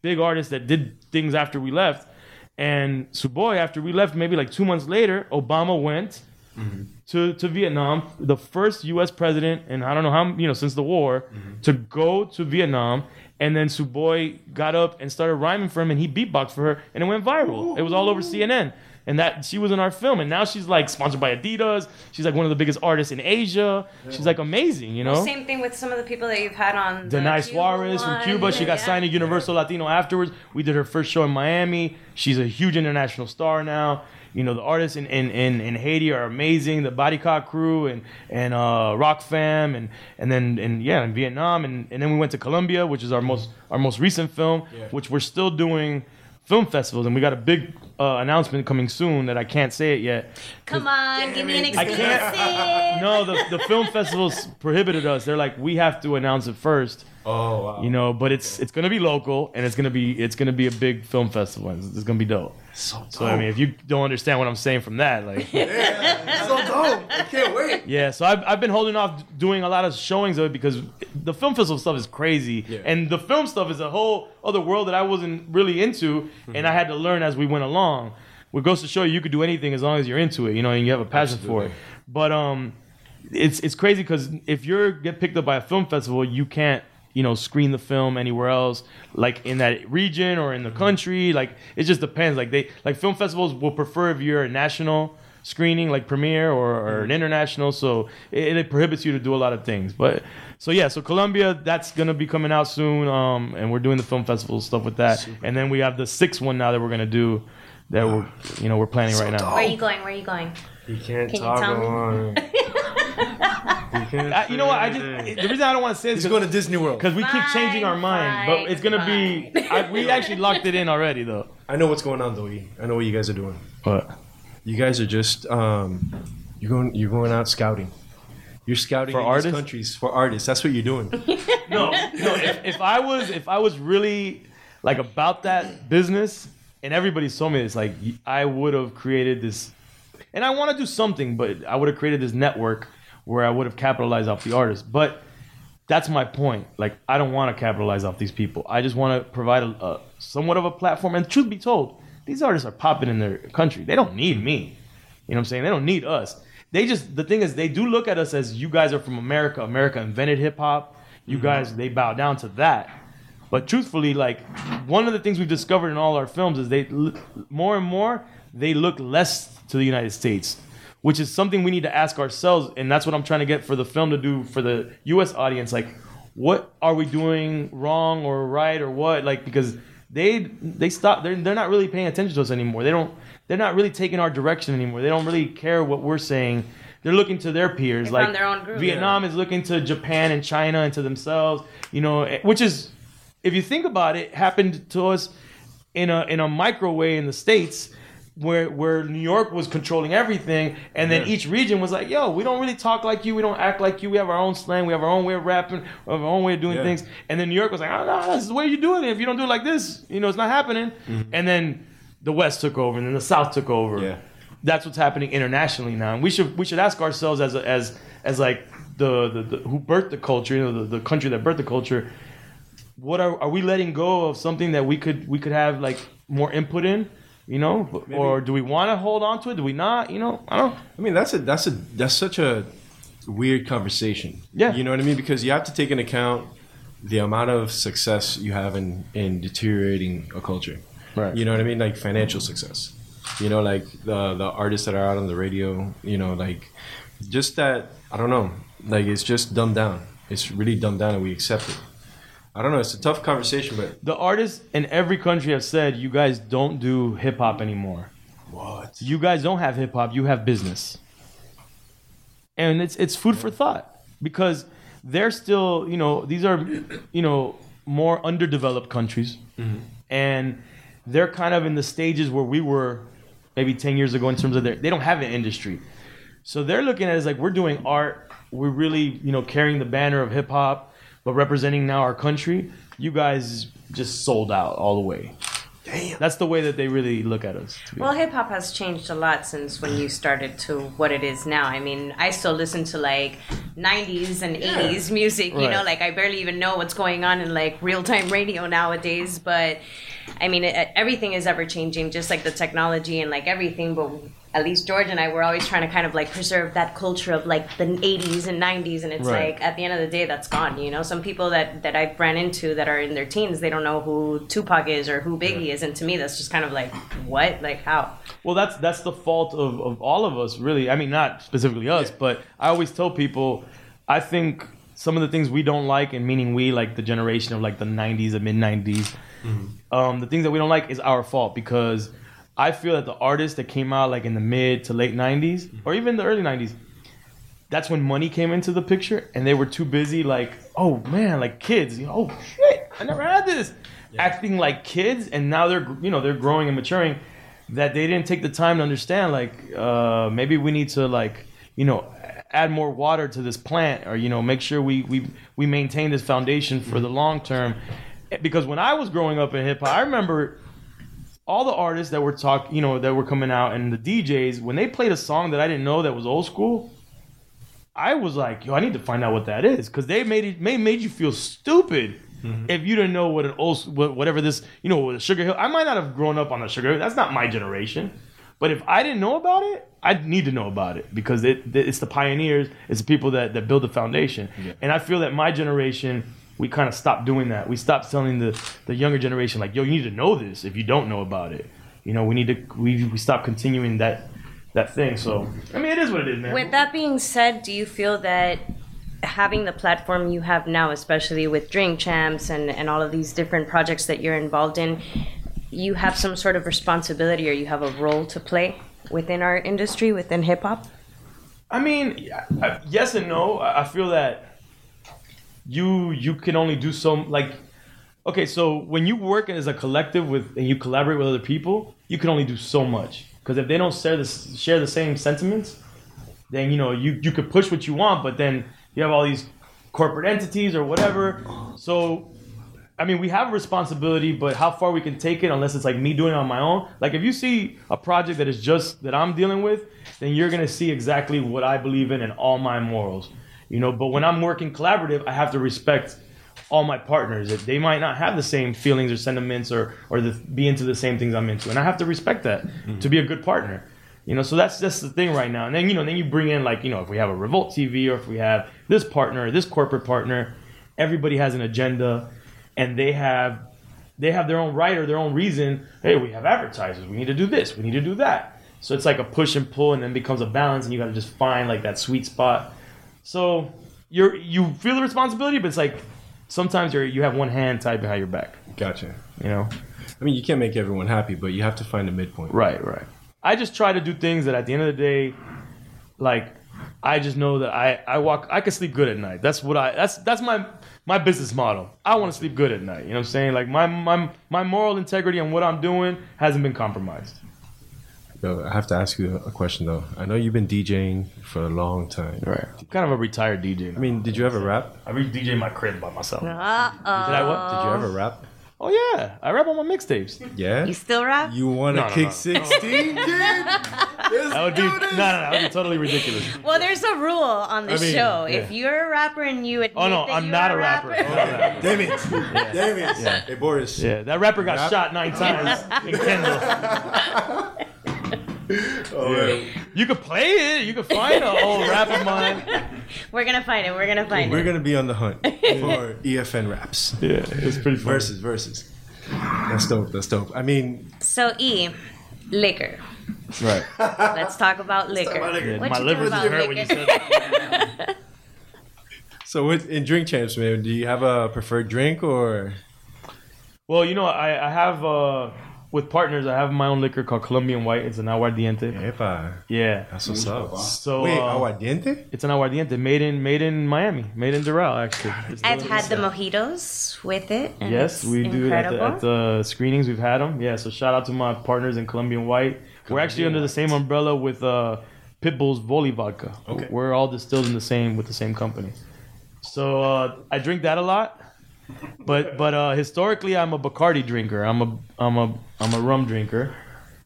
big artists that did things after we left. And Suboi, after we left, maybe like two months later, Obama went mm-hmm. to, to Vietnam, the first U.S. president, and I don't know how you know since the war, mm-hmm. to go to Vietnam. And then Suboi got up and started rhyming for him, and he beatboxed for her, and it went viral. It was all over CNN, and that she was in our film, and now she's like sponsored by Adidas. She's like one of the biggest artists in Asia. She's like amazing, you know. Same thing with some of the people that you've had on. the Danay Cuba Suarez from. Cuba. She got Yeah. signed to Universal Latino afterwards. We did her first show in Miami. She's a huge international star now. You know, the artists in, in, in, in Haiti are amazing. The Barikad crew and and uh, Rock Fam and and then and yeah, in Vietnam and, and then we went to Colombia, which is our most our most recent film, which we're still doing film festivals and we got a big uh, announcement coming soon that I can't say it yet. Come on, give me an I exclusive. can't. No, the, the film festivals prohibited us. They're like, we have to announce it first. Oh wow. You know, but it's it's gonna be local and it's gonna be it's gonna be a big film festival. It's, it's gonna be dope. so So I mean, if you don't understand what I'm saying from that, like, yeah, so dope. I can't wait. yeah. So I've I've been holding off doing a lot of showings of it because the film festival stuff is crazy, Yeah. and the film stuff is a whole other world that I wasn't really into, and I had to learn as we went along. What goes to show you, you could do anything as long as you're into it, you know, and you have a passion for it. But um, it's it's crazy because if you're get picked up by a film festival, you can't you know screen the film anywhere else, like in that region or in the country. Like it just depends. Like they like film festivals will prefer if you're a national screening, like premiere or, or an international. So it, it prohibits you to do a lot of things. But so yeah, so Colombia that's gonna be coming out soon, um, and we're doing the film festival stuff with that. And then we have the sixth one now that we're gonna do. That we're, you know, we're planning right now. Where are you going? Where are you going? You can't Can you talk tell me? you I, you know what? I just the reason I don't want to say is going to Disney World. because we keep changing our Fine, mind, but it's gonna be. I, we actually locked it in already, though. I know what's going on, though. E. I know what you guys are doing. But You guys are just um, you're going you're going out scouting. You're scouting For in artists? these countries for artists. That's what you're doing. no, no. If, if I was, if I was really like about that business, and everybody told me this, like I would have created this, and I want to do something, but I would have created this network where I would have capitalized off the artists. But that's my point. Like I don't want to capitalize off these people. I just want to provide a, a somewhat of a platform. And truth be told, these artists are popping in their country. They don't need me. You know what I'm saying? They don't need us. They just the thing is they do look at us as you guys are from America. America invented hip hop. You mm-hmm. guys they bow down to that. But truthfully, like one of the things we've discovered in all our films is they more and more they look less to the United States, which is something we need to ask ourselves, and that's what I'm trying to get for the film to do for the U.S. audience. Like, what are we doing wrong or right or what? Like because they they stop they're they're not really paying attention to us anymore. They don't they're not really taking our direction anymore. They don't really care what we're saying. They're looking to their peers, They like their. Vietnam is looking to Japan and China and to themselves. You know, eh, which is, if you think about it, happened to us in a in a micro way in the states. Where, where New York was controlling everything, and then each region was like, "Yo, we don't really talk like you. We don't act like you. We have our own slang. We have our own way of rapping. We have our own way of doing Yeah. things." And then New York was like, ah, "Oh no, this is the way you doing it. If you don't do it like this, you know, it's not happening." Mm-hmm. And then the West took over, and then the South took over Yeah. that's what's happening internationally now. And we should we should ask ourselves as a, as as like the, the, the who birthed the culture, you know, the, the country that birthed the culture. What are are we letting go of something that we could we could have like more input in, you know, or do we want to hold on to it? Do we not? You know, I don't. I mean, that's a that's a that's such a weird conversation. Yeah. you know what I mean? Because you have to take into account the amount of success you have in in deteriorating a culture. Right. You know what I mean? Like financial success. You know, like the the artists that are out on the radio. You know, like just that. I don't know. Like it's just dumbed down. It's really dumbed down, and we accept it. I don't know. It's a tough conversation, but The artists in every country have said you guys don't do hip hop anymore. what? You guys don't have hip hop. You have business, and it's it's food for thought because they're still you know these are you know more underdeveloped countries, mm-hmm. and they're kind of in the stages where we were maybe 10 years ago in terms of their they don't have an industry. So they're looking at it as like we're doing art, we're really, you know, carrying the banner of hip hop, but representing now our country. You guys just sold out all the way. Damn. That's the way that they really look at us. Well, hip hop has changed a lot since when you started to what it is now. I mean, I still listen to like 90s and 80s music, you know, like I barely even know what's going on in like real time radio nowadays. But I mean, it, everything is ever changing, just like the technology and like everything. But at least George and I were always trying to kind of like preserve that culture of like the 80s and 90s. And it's Right. like at the end of the day, that's gone. You know, some people that, that I've ran into that are in their teens, they don't know who Tupac is or who Biggie is. And to me, that's just kind of like, what? Like, how? Well, that's that's the fault of, of all of us, really. I mean, not specifically us, but I always tell people, I think some of the things we don't like, and meaning we, like the generation of like the '90s and mid '90s, um, the things that we don't like is our fault because I feel that the artists that came out like in the mid to late '90s or even the early '90s, that's when money came into the picture, and they were too busy like, oh man, like kids, you know, oh shit, I never had this, acting like kids, and now they're you know they're growing and maturing that they didn't take the time to understand like uh, maybe we need to like you know add more water to this plant or you know make sure we we, we maintain this foundation for the long term. Because when i was growing up in hip-hop i remember all the artists that were talk you know that were coming out and the djs when they played a song that i didn't know that was old school i was like yo i need to find out what that is. Because they made it made, made you feel stupid mm-hmm. if you didn't know what an old what- whatever this you know the sugar hill i might not have grown up on the sugar hill that's not my generation. But if i didn't know about it i'd need to know about it because it, it's the pioneers it's the people that, that build the foundation. And i feel that my generation we kind of stopped doing that we stopped telling the, the younger generation like yo you need to know this if you don't know about it you know we need to we, we stop continuing that that thing so i mean it is what it is man With that being said, do you feel that having the platform you have now, especially with Drink Champs and, and all of these different projects that you're involved in, you have some sort of responsibility or you have a role to play within our industry, within hip hop? I mean, yes and no. I feel that you you can only do so like okay. So when you work as a collective with and you collaborate with other people, you can only do so much because if they don't share the share the same sentiments, then you know you you could push what you want, but then you have all these corporate entities or whatever. So I mean, we have a responsibility, but how far we can take it, unless it's like me doing it on my own. Like, if you see a project that is just that I'm dealing with, then you're gonna see exactly what I believe in and all my morals, you know. But when I'm working collaborative, I have to respect all my partners. That They might not have the same feelings or sentiments or or the, be into the same things I'm into, and I have to respect that mm-hmm. to be a good partner. You know, so that's just the thing right now. And then you know, then you bring in like you know, if we have a Revolt TV or if we have this partner, this corporate partner, everybody has an agenda, and they have they have their own right or their own reason. Hey, we have advertisers. We need to do this. We need to do that. So it's like a push and pull, and then becomes a balance, and you got to just find like that sweet spot. So you're you feel the responsibility, but it's like sometimes you're you have one hand tied behind your back. Gotcha. You know. I mean, you can't make everyone happy, but you have to find a midpoint. Right, right. I just try to do things that at the end of the day, like I just know that I I walk I can sleep good at night. That's what I that's that's my my business model. I want to sleep good at night. You know what I'm saying? Like my my my moral integrity and what I'm doing hasn't been compromised. Yo, I have to ask you a question though. I know you've been DJing for a long time. Right. I'm kind of a retired DJ. I mean, did you ever rap? I re DJ in my crib by myself. Did Uh-oh. I what? Did you ever rap? Oh yeah, I rap on my mixtapes. Yeah. You still rap? You want to No, no, kick no. 16, kid? That would be no, no, no, that would be totally ridiculous. well, there's a rule on this I mean, show. yeah. If you're a rapper and you admit Oh no, that I'm you're not a rapper. I'm not a rapper. Oh, Damn it. Damn it. Hey, Boris. Yeah, that rapper got Rap? shot nine times in Kendall. Oh, man. You could play it. You could find an old rap of mine. We're gonna find it. We're gonna find it. We're going to be on the hunt for EFN raps. Yeah, it's pretty funny. Verses, versus. That's dope. That's dope. I mean, So E, liquor. Right. Let's talk about liquor. liquor. What My you liver think just about hurt when you said that. so with, in Drink Champs, man, do you have a preferred drink or? Well, you know, I, I have uh, with partners, I have my own liquor called Colombian White. It's an aguardiente. Epa. Yeah. That's what's up. So Wait, uh, aguardiente? it's an aguardiente made in made in Miami, made in Doral actually. It's I've delicious. had the mojitos with it. and Yes, it's we do at the, at the screenings. We've had them. Yeah, so shout out to my partners in Colombian White. We're actually under the same umbrella with uh, Pitbull's Voli Vodka. Okay. we're all distilled in the same with the same company. So uh, I drink that a lot, but but uh, historically I'm a Bacardi drinker. I'm a I'm a I'm a rum drinker.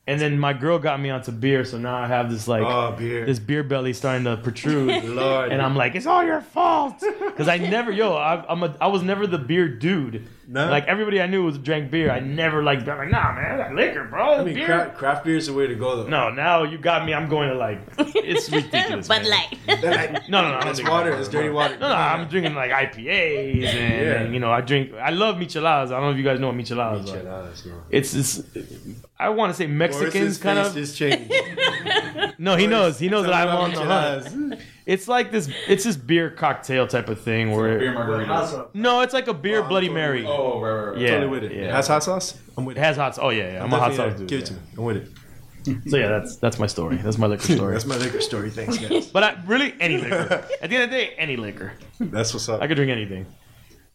And then my girl got me onto beer, so now I have this like Oh, beer. this beer belly starting to protrude. Lord. And I'm like, it's all your fault, because I never, yo, I, I'm a, I was never the beer dude. No? Like everybody I knew was drank beer. I never like, I'm like, nah, man, I got liquor, bro. I mean, beer. craft, craft beer is the way to go, though. no, now you got me. I'm going to like, it's ridiculous. Bud man. Light. No, no, no. It's water. Bud It's dirty water. No, no, I'm drinking like IPAs and, Yeah. and, you know I drink. I love micheladas. I don't know if you guys know what micheladas are. Micheladas, no. It's this. I want to say Mexicans kind face of. just changed. No, he knows. He knows that I'm on the hunt. Micheladas. It's like this. It's this beer cocktail type of thing where. Beer margarita. No, it's like a beer Bloody Mary. Oh, right, right, right. Yeah, Totally with it. yeah. It has hot sauce? I'm with It it. has hot. sauce. Oh yeah, yeah. I'm a hot Definitely, sauce dude. Give it to me. I'm with it. So yeah, that's that's my story. That's my liquor story. That's my liquor story. Thanks, guys. but I, really, any liquor. At the end of the day, any liquor. That's what's up. I could drink anything.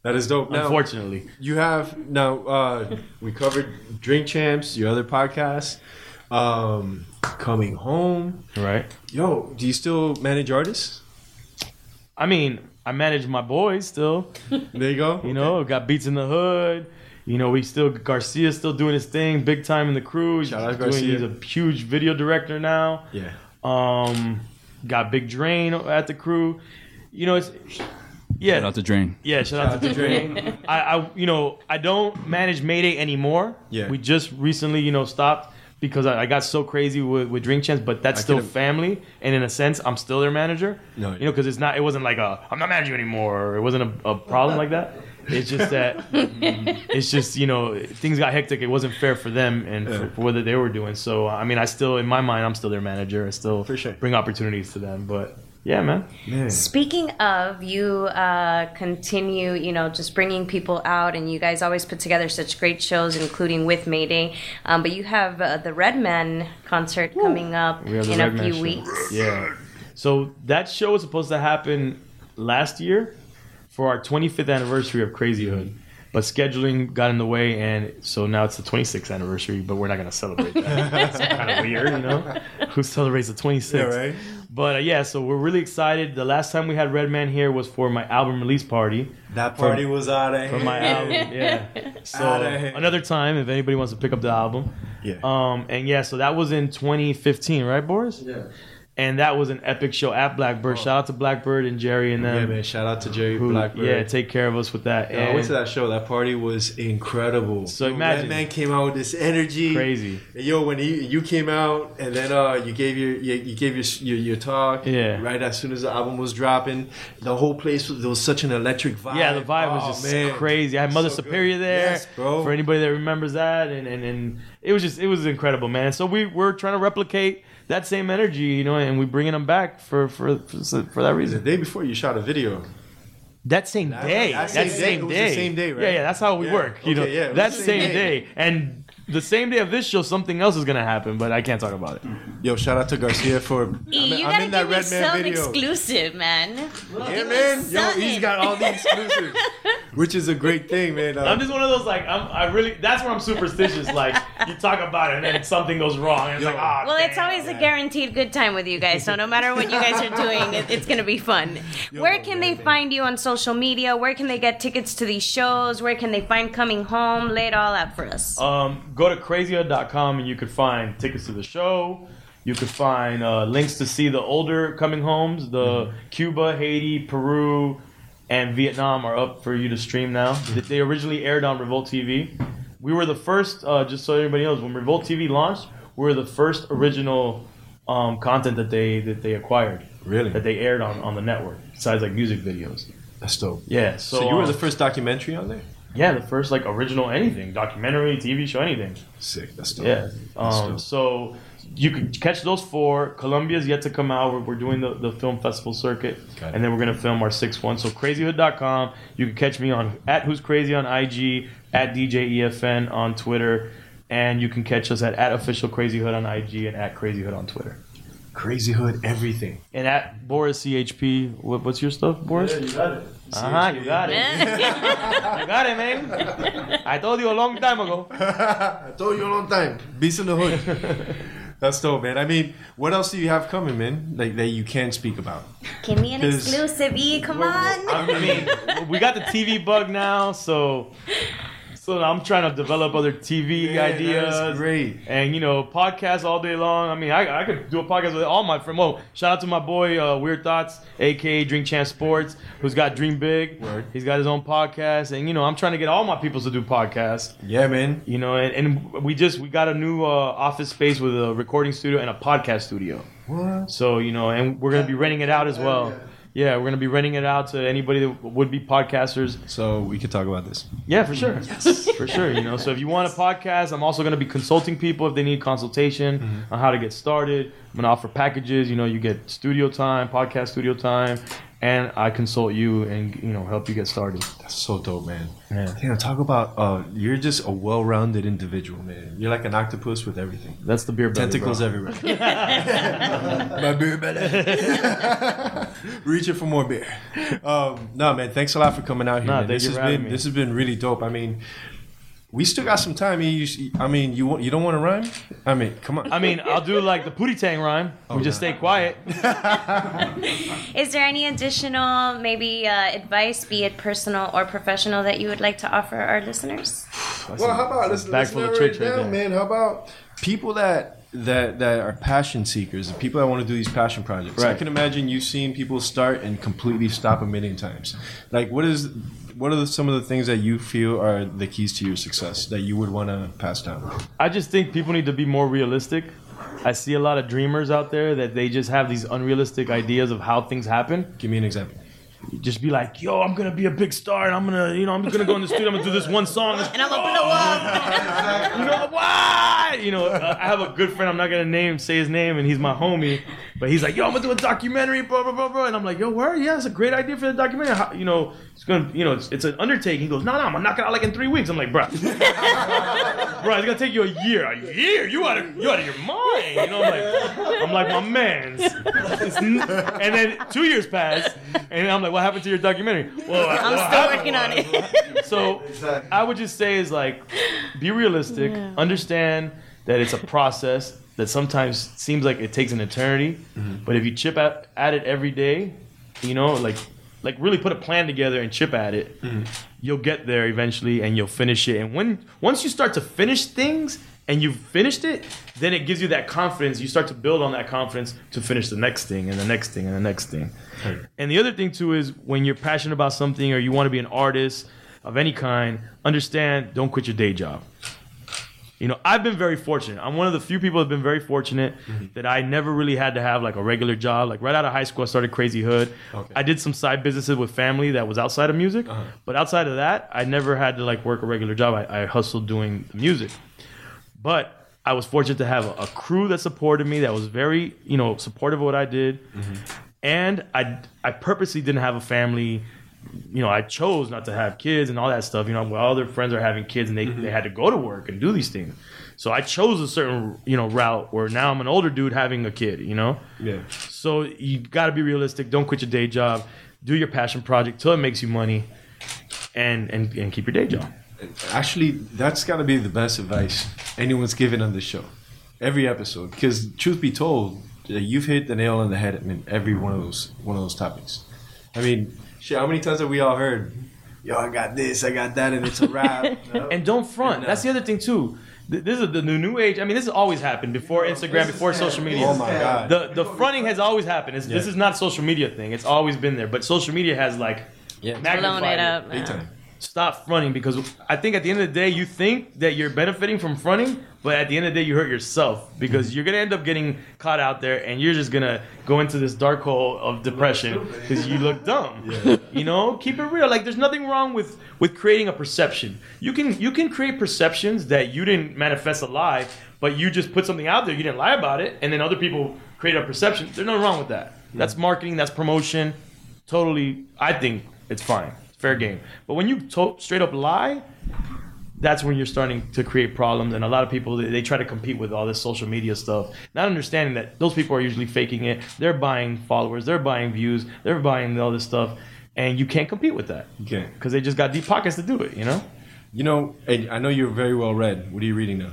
That is dope. Now, Unfortunately, you have now. Uh, we covered Drink Champs, your other podcast, um, coming home. right? Yo, do you still manage artists? I mean, I manage my boys still. There you go. You know, got beats in the hood. You know, we still Garcia's still doing his thing, big time in the crew. He's Shout out doing- Garcia. He's a huge video director now. Yeah. Um, got Big Drain at the crew. You know, it's yeah. Shout out to Drain. Yeah, shout, out to Drain. I, I, you know, I don't manage Mayday anymore. Yeah. we just recently, you know, stopped because I, I got so crazy with, with Drink Champs. But that's I still could've- family, and in a sense, I'm still their manager. No. you know, because it's not. It wasn't like a I'm not managing you anymore. Or it wasn't a, a problem like that. It's just that it's just you know things got hectic. It wasn't fair for them and for, for what they were doing. So I mean, I still in my mind, I'm still their manager. I still For sure. bring opportunities to them. But yeah, man. Man. Speaking of, you uh, continue, you know, just bringing people out, and you guys always put together such great shows, including with Mayday. Um, but you have uh, the Redman concert coming up We have the in a Man few show. weeks. Yeah. So that show was supposed to happen last year for our 25th anniversary of Crazy Hood. But scheduling got in the way, and so now it's the 26th anniversary, but we're not going to celebrate that. it's kind of weird, you know? Who celebrates the 26th? Yeah, right? But uh, yeah, so we're really excited. The last time we had Redman here was for my album release party. That party was out of For my album, yeah. So Outta here. another time, if anybody wants to pick up the album. Yeah. Um, and yeah, so that was in 2015, right, Boris? Yeah. And that was an epic show at Blackbird. Shout out to Blackbird and Jerry and them. yeah, man. Shout out to Jerry who, Blackbird. yeah, take care of us with that. Yeah, I went to that show. That party was incredible. So imagine. that man came out with this energy. Crazy. And yo, when he, you came out and then uh, you gave your you, you gave your, your your talk. Yeah. Right as soon as the album was dropping, the whole place was there was such an electric vibe. Yeah, the vibe was Oh, just man. crazy. I had Mother So good. Superior there. Yes, bro. For anybody that remembers that, and, and and it was just it was incredible, man. So we we're trying to replicate that same energy, you know, and we're bringing them back for for for, for that reason. The day before you shot a video. That same That- day. that That same day. same day. day, right? Yeah, yeah. That's how we Yeah. work. You know, yeah, that same same day. day. and the same day of this show, something else is gonna happen, but I can't talk about it. Yo, shout out to Garcia for. E, I'm, you I'm gotta in that give me Man some video. exclusive, man. Yeah, Give man. Yo, he's got all the exclusives, which is a great thing, man. Uh, I'm just one of those like I'm I really that's where I'm superstitious. Like you talk about it and then something goes wrong and it's Yo. like ah. Well, it's damn. always a guaranteed good time with you guys. So no matter what you guys are doing, it, it's gonna be fun. Where can they find you on social media? Where can they get tickets to these shows? Where can they find Coming Home? Lay it all out for us. Um, go to crazyhood.com and you could find tickets to the show. You could find uh, links to see the older coming homes. The Cuba, Haiti, Peru, and Vietnam are up for you to stream now. They- They originally aired on Revolt TV. We were the first, uh, just so everybody knows, when Revolt TV launched, we were the first original um, content that they that they acquired. Really? That they aired on, on the network, besides like music videos. That's dope. Yeah, so, So, you were um, the first documentary on there. Yeah the first like original anything, documentary, TV show, anything. Sick. That's dope. Yeah. That's Um, dope. so you can catch those four. Colombia's yet to come out. We're, we're doing the, the film festival circuit. Got it. And then we're going to film our sixth one. So crazyhood.com. You can catch me on at who's crazy on IG, at DJEFN on Twitter. And you can catch us at, at official crazyhood on IG and at crazyhood on Twitter. Crazyhood everything. And at Boris CHP, what, what's your stuff, Boris? Yeah, you got it. Uh huh, you got it. you got it, man. I told you a long time ago. I told you a long time. Beast in the Hood. That's dope, man. I mean, what else do you have coming, man? Like that you can speak about? Give me an exclusive, E. Come on. I mean, we got the TV bug now, so so I'm trying to develop other TV Yeah, ideas. great. And you know, podcasts all day long. I mean, I, I could do a podcast with all my friends. Well, shout out to my boy uh, Weird Thoughts, aka Drink Champs Sports, who's got Dream Big. Word. He's got his own podcast, and you know, I'm trying to get all my people to do podcasts. Yeah, man. You know, and, and we just we got a new uh, office space with a recording studio and a podcast studio. What? So you know, and we're gonna be renting it out as well. Yeah, we're gonna be renting it out to anybody that would be podcasters. So we could talk about this. Yeah, for sure. for sure. You know, so if you want a podcast, I'm also gonna be consulting people if they need consultation mm-hmm. on how to get started. I'm gonna offer packages. You know, you get studio time, podcast studio time, and I consult you and you know help you get started. That's so dope, man. Yeah. Damn, talk about uh, you're just a well-rounded individual, man. You're like an octopus with everything. That's the beer belly, Tentacles bro. everywhere. My beer belly. Reaching for more beer. Um, no, man. Thanks a lot for coming out here. Nah, man. thank This you has for been me. this has been really dope. I mean, we still got some time. I mean, you, I mean, you want- you don't want to rhyme? I mean, come on. I mean, I'll do like the Pootie Tang rhyme. we just stay quiet. Is there any additional, maybe, uh, advice, be it personal or professional, that you would like to offer our listeners? Well, how about let's, bag let's full of narrow tricks right down, there. man. How about people that that that are passion seekers, the people that want to do these passion projects. I Right. can imagine you've seen people start and completely stop a million times. Like, what is what are the, some of the things that you feel are the keys to your success that you would want to pass down? I just think people need to be more realistic. I see a lot of dreamers out there that they just have these unrealistic ideas of how things happen. Give me an example. Just be like, yo, I'm gonna be a big star and I'm gonna, you know, I'm gonna go in the studio, I'm gonna do this one song. And I'm gonna blow up. You know, why? You know, uh, I have a good friend, I'm not gonna name, say his name, and he's my homie, but he's like, yo, I'm gonna do a documentary, blah, blah, blah, blah. And I'm like, yo, where? Yeah, it's a great idea for the documentary. How, you know, it's gonna, you know, it's, it's an undertaking. He goes, no, no, I'm not gonna knock it out like in three weeks. I'm like, bro, bro, it's gonna take you a year. A year? You out of, you out of your mind? You know, I'm like, I'm like, my man's. And then two years pass, and I'm like, what happened to your documentary? Well, I'm what still working on it. so I would just say is like be realistic, understand that it's a process that sometimes seems like it takes an eternity, mm-hmm. but if you chip at, at it every day, you know, like like really put a plan together and chip at it, mm-hmm. you'll get there eventually and you'll finish it. And when once you start to finish things and you've finished it, then it gives you that confidence. You start to build on that confidence to finish the next thing and the next thing and the next thing. And the other thing too is when you're passionate about something or you want to be an artist of any kind, understand don't quit your day job. You know, I've been very fortunate. I'm one of the few people that have been very fortunate mm-hmm. that I never really had to have like a regular job. Like right out of high school, I started Crazy Hood. Okay. I did some side businesses with family that was outside of music, uh-huh. but outside of that, I never had to like work a regular job. I, I hustled doing music, but I was fortunate to have a, a crew that supported me, that was very you know supportive of what I did, mm-hmm. and I I purposely didn't have a family you know, I chose not to have kids and all that stuff. You know, while other friends are having kids and they, mm-hmm. they had to go to work and do these things. So I chose a certain, you know, route where now I'm an older dude having a kid, you know? Yeah. So you got to be realistic. Don't quit your day job. Do your passion project till it makes you money and, and, and keep your day job. Actually, that's got to be the best advice anyone's given on the show. Every episode, because truth be told, uh, you've hit the nail on the head in every one of those one of those topics. I mean, shit, how many times have we all heard? Yo, I got this, I got that, and it's a wrap. And don't front. That's the other thing, too. This is the new new age. I mean, this has always happened before Instagram, before social media. oh my god. The the fronting has always happened. It's, This is not a social media thing. It's always been there. But social media has like Yeah. magnified Blown it up. Big time. Stop fronting because I think at the end of the day you think that you're benefiting from fronting, but at the end of the day you hurt yourself because you're gonna end up getting caught out there and you're just gonna go into this dark hole of depression because you look dumb. You know, keep it real. Like there's nothing wrong with with creating a perception. You can you can create perceptions that you didn't manifest a lie, but you just put something out there. You didn't lie about it, and then other people create a perception. There's nothing wrong with that. That's marketing. That's promotion. Totally, I think it's fine. Fair mm-hmm. game. But when you to- straight up lie, that's when you're starting to create problems. And a lot of people they, try to compete with all this social media stuff, not understanding that those people are usually faking it. They're buying followers, they're buying views, they're buying all this stuff, and you can't compete with that can't. because they just got deep pockets to do it. You know. You know, and I know you're very well read. What are you reading now?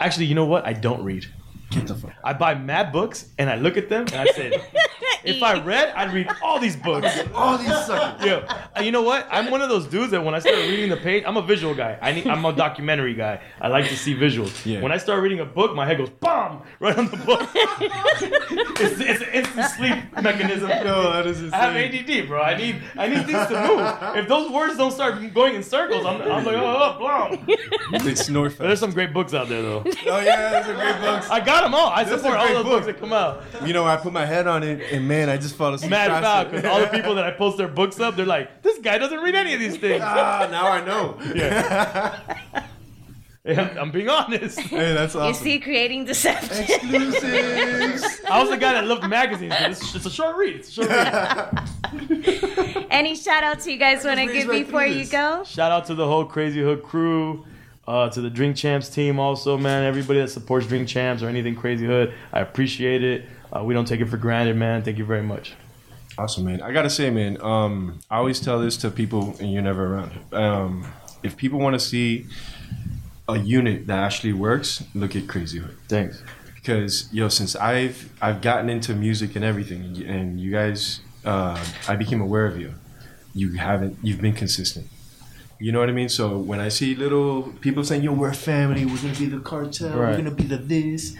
Actually, you know what? I don't read. Get the fuck. I buy mad books and I look at them and I say, if I read, I'd read all these books. All these suckers. Yeah, and you know what? I'm one of those dudes that when I start reading the page, I'm a visual guy. I need, I'm a documentary guy. I like to see visuals. Yeah. When I start reading a book, my head goes bomb right on the book. it's, it's an instant sleep mechanism. Yo, that is I have. ADD, bro. I need I need things to move. If those words don't start going in circles, I'm, I'm like, oh, oh, bomb. They snore But there's some great books out there, though. Oh yeah, those are great books. I got them all. I support all great those book. books that come out. You know, I put my head on it, and man, I just fall asleep. Mad faster. foul because all the people that I post their books up, they're like, this guy doesn't read any of these things. ah, now I know. Yeah, I'm being honest. Hey, that's awesome. You see, creating deception. Exclusives. I was the guy that loved magazines. but It's, it's a short read. It's a short read. Any shout outs you guys want to give right before you go? Shout out to the whole Crazy Hood crew, uh, to the Drink Champs team also, man. Everybody that supports Drink Champs or anything Crazy Hood, I appreciate it. Uh, we don't take it for granted, man. Thank you very much. Awesome, man. I gotta say, man. Um, I always tell this to people, and you're never around. Um, if people want to see a unit that actually works, look at Crazy Hood. Thanks. Because yo, since I've I've gotten into music and everything, and you- guys, uh, I became aware of you. You haven't. You've been consistent. You know what I mean? So when I see little people saying, "Yo, we're a family. We're gonna be the cartel. Right. We're gonna be the this,"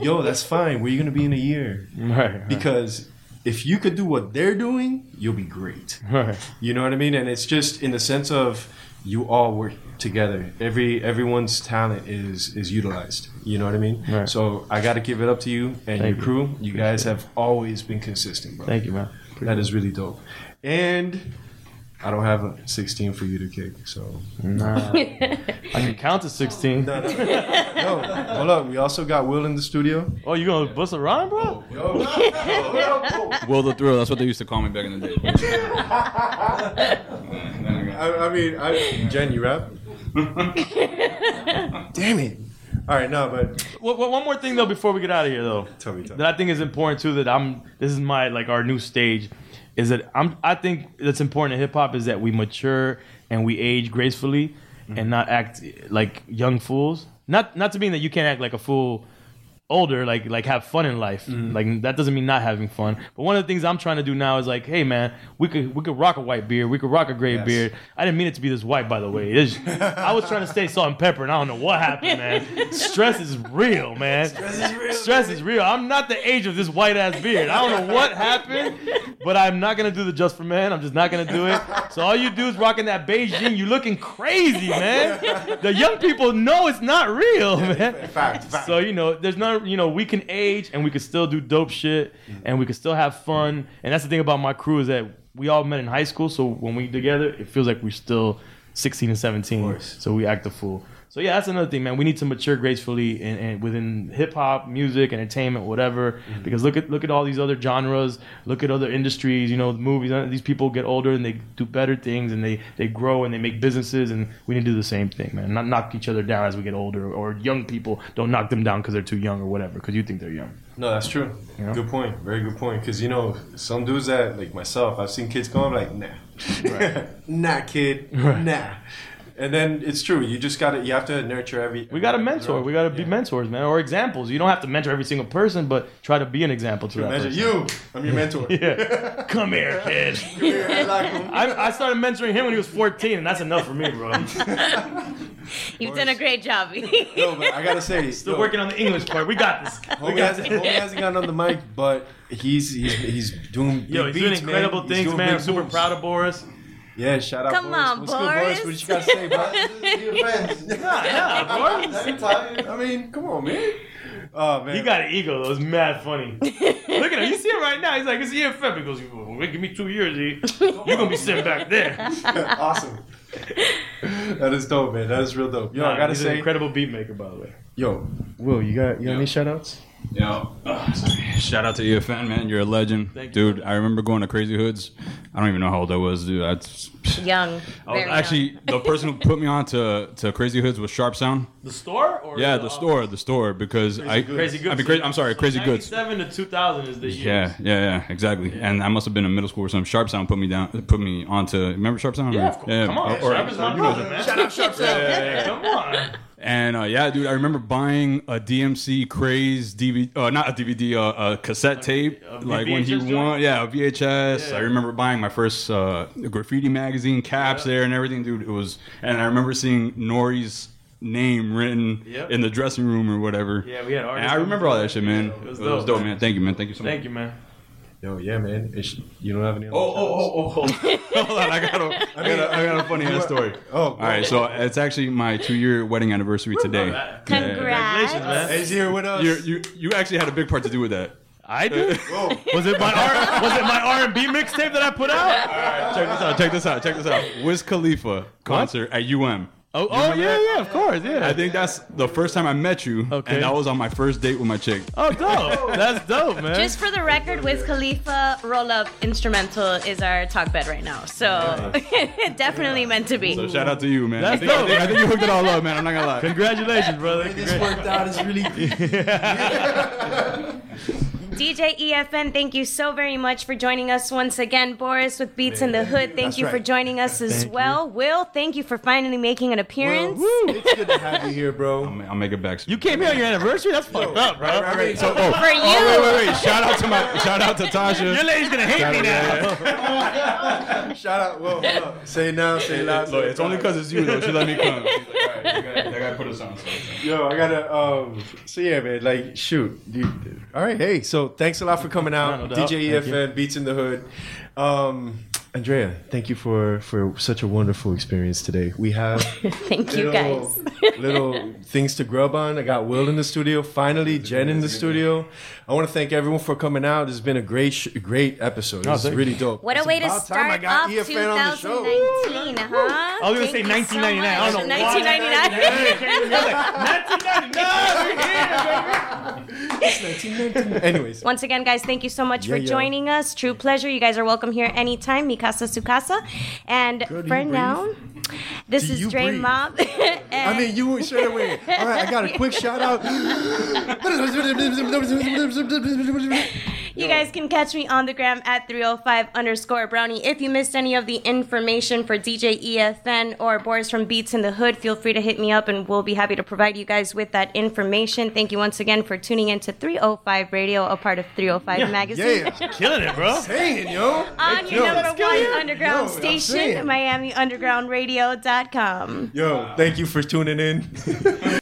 yo, that's fine. Where you gonna be in a year? Right. right, Because if you could do what they're doing, you'll be great. Right. You know what I mean? And it's just in the sense of you all work together. Every everyone's talent is is utilized. You know what I mean? Right. So I got to give it up to you and Thank your crew. You guys have always been consistent, bro. Thank you, man. That is really dope. And I don't have a 16 for you to kick, so Nah. I can count to 16. no, no, no. Hold up. We also got Will in the studio. Oh, you gonna bust a rhyme, bro? Yo, Will the Thrill. That's what they used to call me back in the day. I, I mean, I, Jen, you rap? Damn it! All right, no, but Well, well, one more thing though before we get out of here though. Tell me, tell me. That I think is important too. That I'm. This is my like our new stage. Is that I'm. I think that's important in hip hop is that we mature and we age gracefully and mm-hmm. not act like young fools. Not not to mean that you can't act like a fool older, like like have fun in life. Mm-hmm. Like that doesn't mean not having fun. But one of the things I'm trying to do now is like, hey man, we could we could rock a white beard, we could rock a gray Yes. beard. I didn't mean it to be this white, by the way. It's- I was trying to stay salt and pepper, and I don't know what happened, man. Stress is real, man. Stress is real. Stress is real. I'm not the age of this white ass beard. I don't know what happened, but I'm not gonna do the just for men. I'm just not gonna do it. So all you do is rocking that Beijing. You looking crazy, man. The young people know it's not real, man. fact, fact. So you know, there's you know, we can age and we can still do dope shit mm-hmm. and we can still have fun. And that's the thing about my crew is that we all met in high school, so when we together, it feels like we're still 16 and 17. course. So we act a fool. So yeah, that's another thing, man. We need to mature gracefully and, and within hip hop, music, entertainment, whatever. Mm-hmm. Because look at look at all these other genres. Look at other industries. You know, the movies. These people get older and they do better things and they they grow and they make businesses. And we need to do the same thing, man. Not knock each other down as we get older. Or young people don't knock them down because they're too young or whatever. Because you think they're young. No, that's true. know? Good point. Very good point. Because you know, some dudes that like myself, I've seen kids come up like, nah, nah, kid, nah. And then it's true. You just gotta, you have to nurture every. We got to mentor. We got to be Yeah. mentors, man, or examples. You don't have to mentor every single person, but try to be an example to that Measure person. you. I'm your mentor. Yeah. Come here, kid. I like. I, I started mentoring him when he was 14, and that's enough for me, bro. You've done a great job. No, but I gotta say, Still yo, working on the English part. We got this. We Homie got hasn't, this. homie hasn't gotten on the mic, but he's he's he's doing big Yo, he's beats, doing incredible man. He's things, doing man. I'm super moves. proud of Boris. Yeah, shout out. Come Boris. on, What's good, Boris? Boris. What you gotta say, bro? Be friends. Nah, nah, Boris. Anytime. I mean, come on, man. Oh man, He got an ego, though. It's mad funny. Look at him. You see him right now. He's like, it's EFF. He goes, "Wait, give me two years, E. You're going to be sitting back there. awesome. that is dope, man. That is real dope. Yo, Nah, I gotta he's an say, incredible beat maker, by the way. yo, Will, you got you got Yeah. any shout outs? Yo, sorry. shout out to EFN, man. You're a legend, Thank you. dude. I remember going to Crazy Hoods. I don't even know how old I was, dude. That's Young. I was actually young. the person who put me on to, to Crazy Hoods was Sharp Sound. The store? Or Yeah, the store, the store, because I Crazy Goods. I mean, crazy, I'm sorry, So Crazy Goods. 97 to 2000 is the year. Yeah, yeah, yeah, exactly. And I must have been in middle school or something. Sharp Sound put me down, put me on to. Remember Sharp Sound? Yeah, of course. Come on. Or- or- Sharp is my brother, man. Shout out Sharp Sound. Come on. And uh, yeah, dude, I remember buying a DMC Craze DVD, uh, not a DVD, uh, a cassette tape, a like when he joint? won, yeah, a VHS. Yeah. I remember buying my first uh, graffiti magazine caps there and everything, dude. It was, and I remember seeing Nori's name written Yep. in the dressing room or whatever. Yeah, we had And I remember all that shit, man. It was It was dope, man. Thank you, man. Thank you so much. Thank you, man. Yo, yeah, man. It's, you don't have any. Oh, oh, oh, oh, hold hold on. I got a, I got a, I got a funny ass story. Oh, All right, so it's actually my two-year wedding anniversary today. Congrats. Congrats. man. He's here with us. You, you, you actually had a big part to do with that. I did. Was it my R- was it my R and B mixtape that I put out? All right, Check this out. Check this out. Check this out. Wiz Khalifa concert at UM. Oh, oh yeah, yeah, of course, yeah. I think that's the first time I met you, Okay. and that was on my first date with my chick. oh, dope. That's dope, man. Just for the record, Wiz Khalifa roll up instrumental is our talk bed right now. So definitely meant to be. So shout out to you, man. That's I, think, I, dope. think, I think you hooked it all up, man. I'm not gonna lie. Congratulations, brother. This worked out. It's really. DJ EFN, thank you so very much for joining us once again. Boris with Beats in the Hood, thank That's you for joining us as Thank well. Will, thank you for finally making an appearance. it's good to have you here, bro. I'll, I'll make it back soon. You came here on your anniversary? That's fucked up, bro. Right, right, right. So, oh, For you. oh, wait, wait, wait. Shout out to my, shout out to Tasha. Your lady's gonna hate me now. shout out. Whoa, hold. Say it now. Say it loud. Look, it's only because it's you though. She let me come. She's like, all right, you gotta, gotta put us on. So. Yo, I gotta. Um. So yeah, man. Like, shoot. Dude. All right. Hey. So thanks a lot for coming out. No, no. DJ Thank EFN Beats in the Hood. Um. Andrea, thank you for for such a wonderful experience today. We have Thank you guys. little things to grub on. I got Will in the studio. Finally, Jen in the studio. I want to thank everyone for coming out. It's been a great, sh- great episode. It's oh, thank really dope. What a way to about time I start got off EFN on the show. 2019, huh? I was gonna say you so 1999. I don't know much. why. 1999. Anyways, Once again, guys, thank you so much for Yeah, yeah. joining us. True pleasure. You guys are welcome here anytime. Mikasa Sukasa. And Girl, for you breathe? now, this Do is you Dre breathe? Mob. I mean, you went straight away. All right, I got a quick shout out. You guys can catch me on the gram at 305 underscore brownie. If you missed any of the information for DJ EFN or Boris from Beats in the Hood, feel free to hit me up and we'll be happy to provide you guys with that information. Thank you once again for tuning in to 305 Radio, a part of 305 Magazine. Yeah, Killing it, bro. saying yo. on your Yo, number one underground Yo, station. MiamiUndergroundRadio.com. Yo, thank you for tuning in.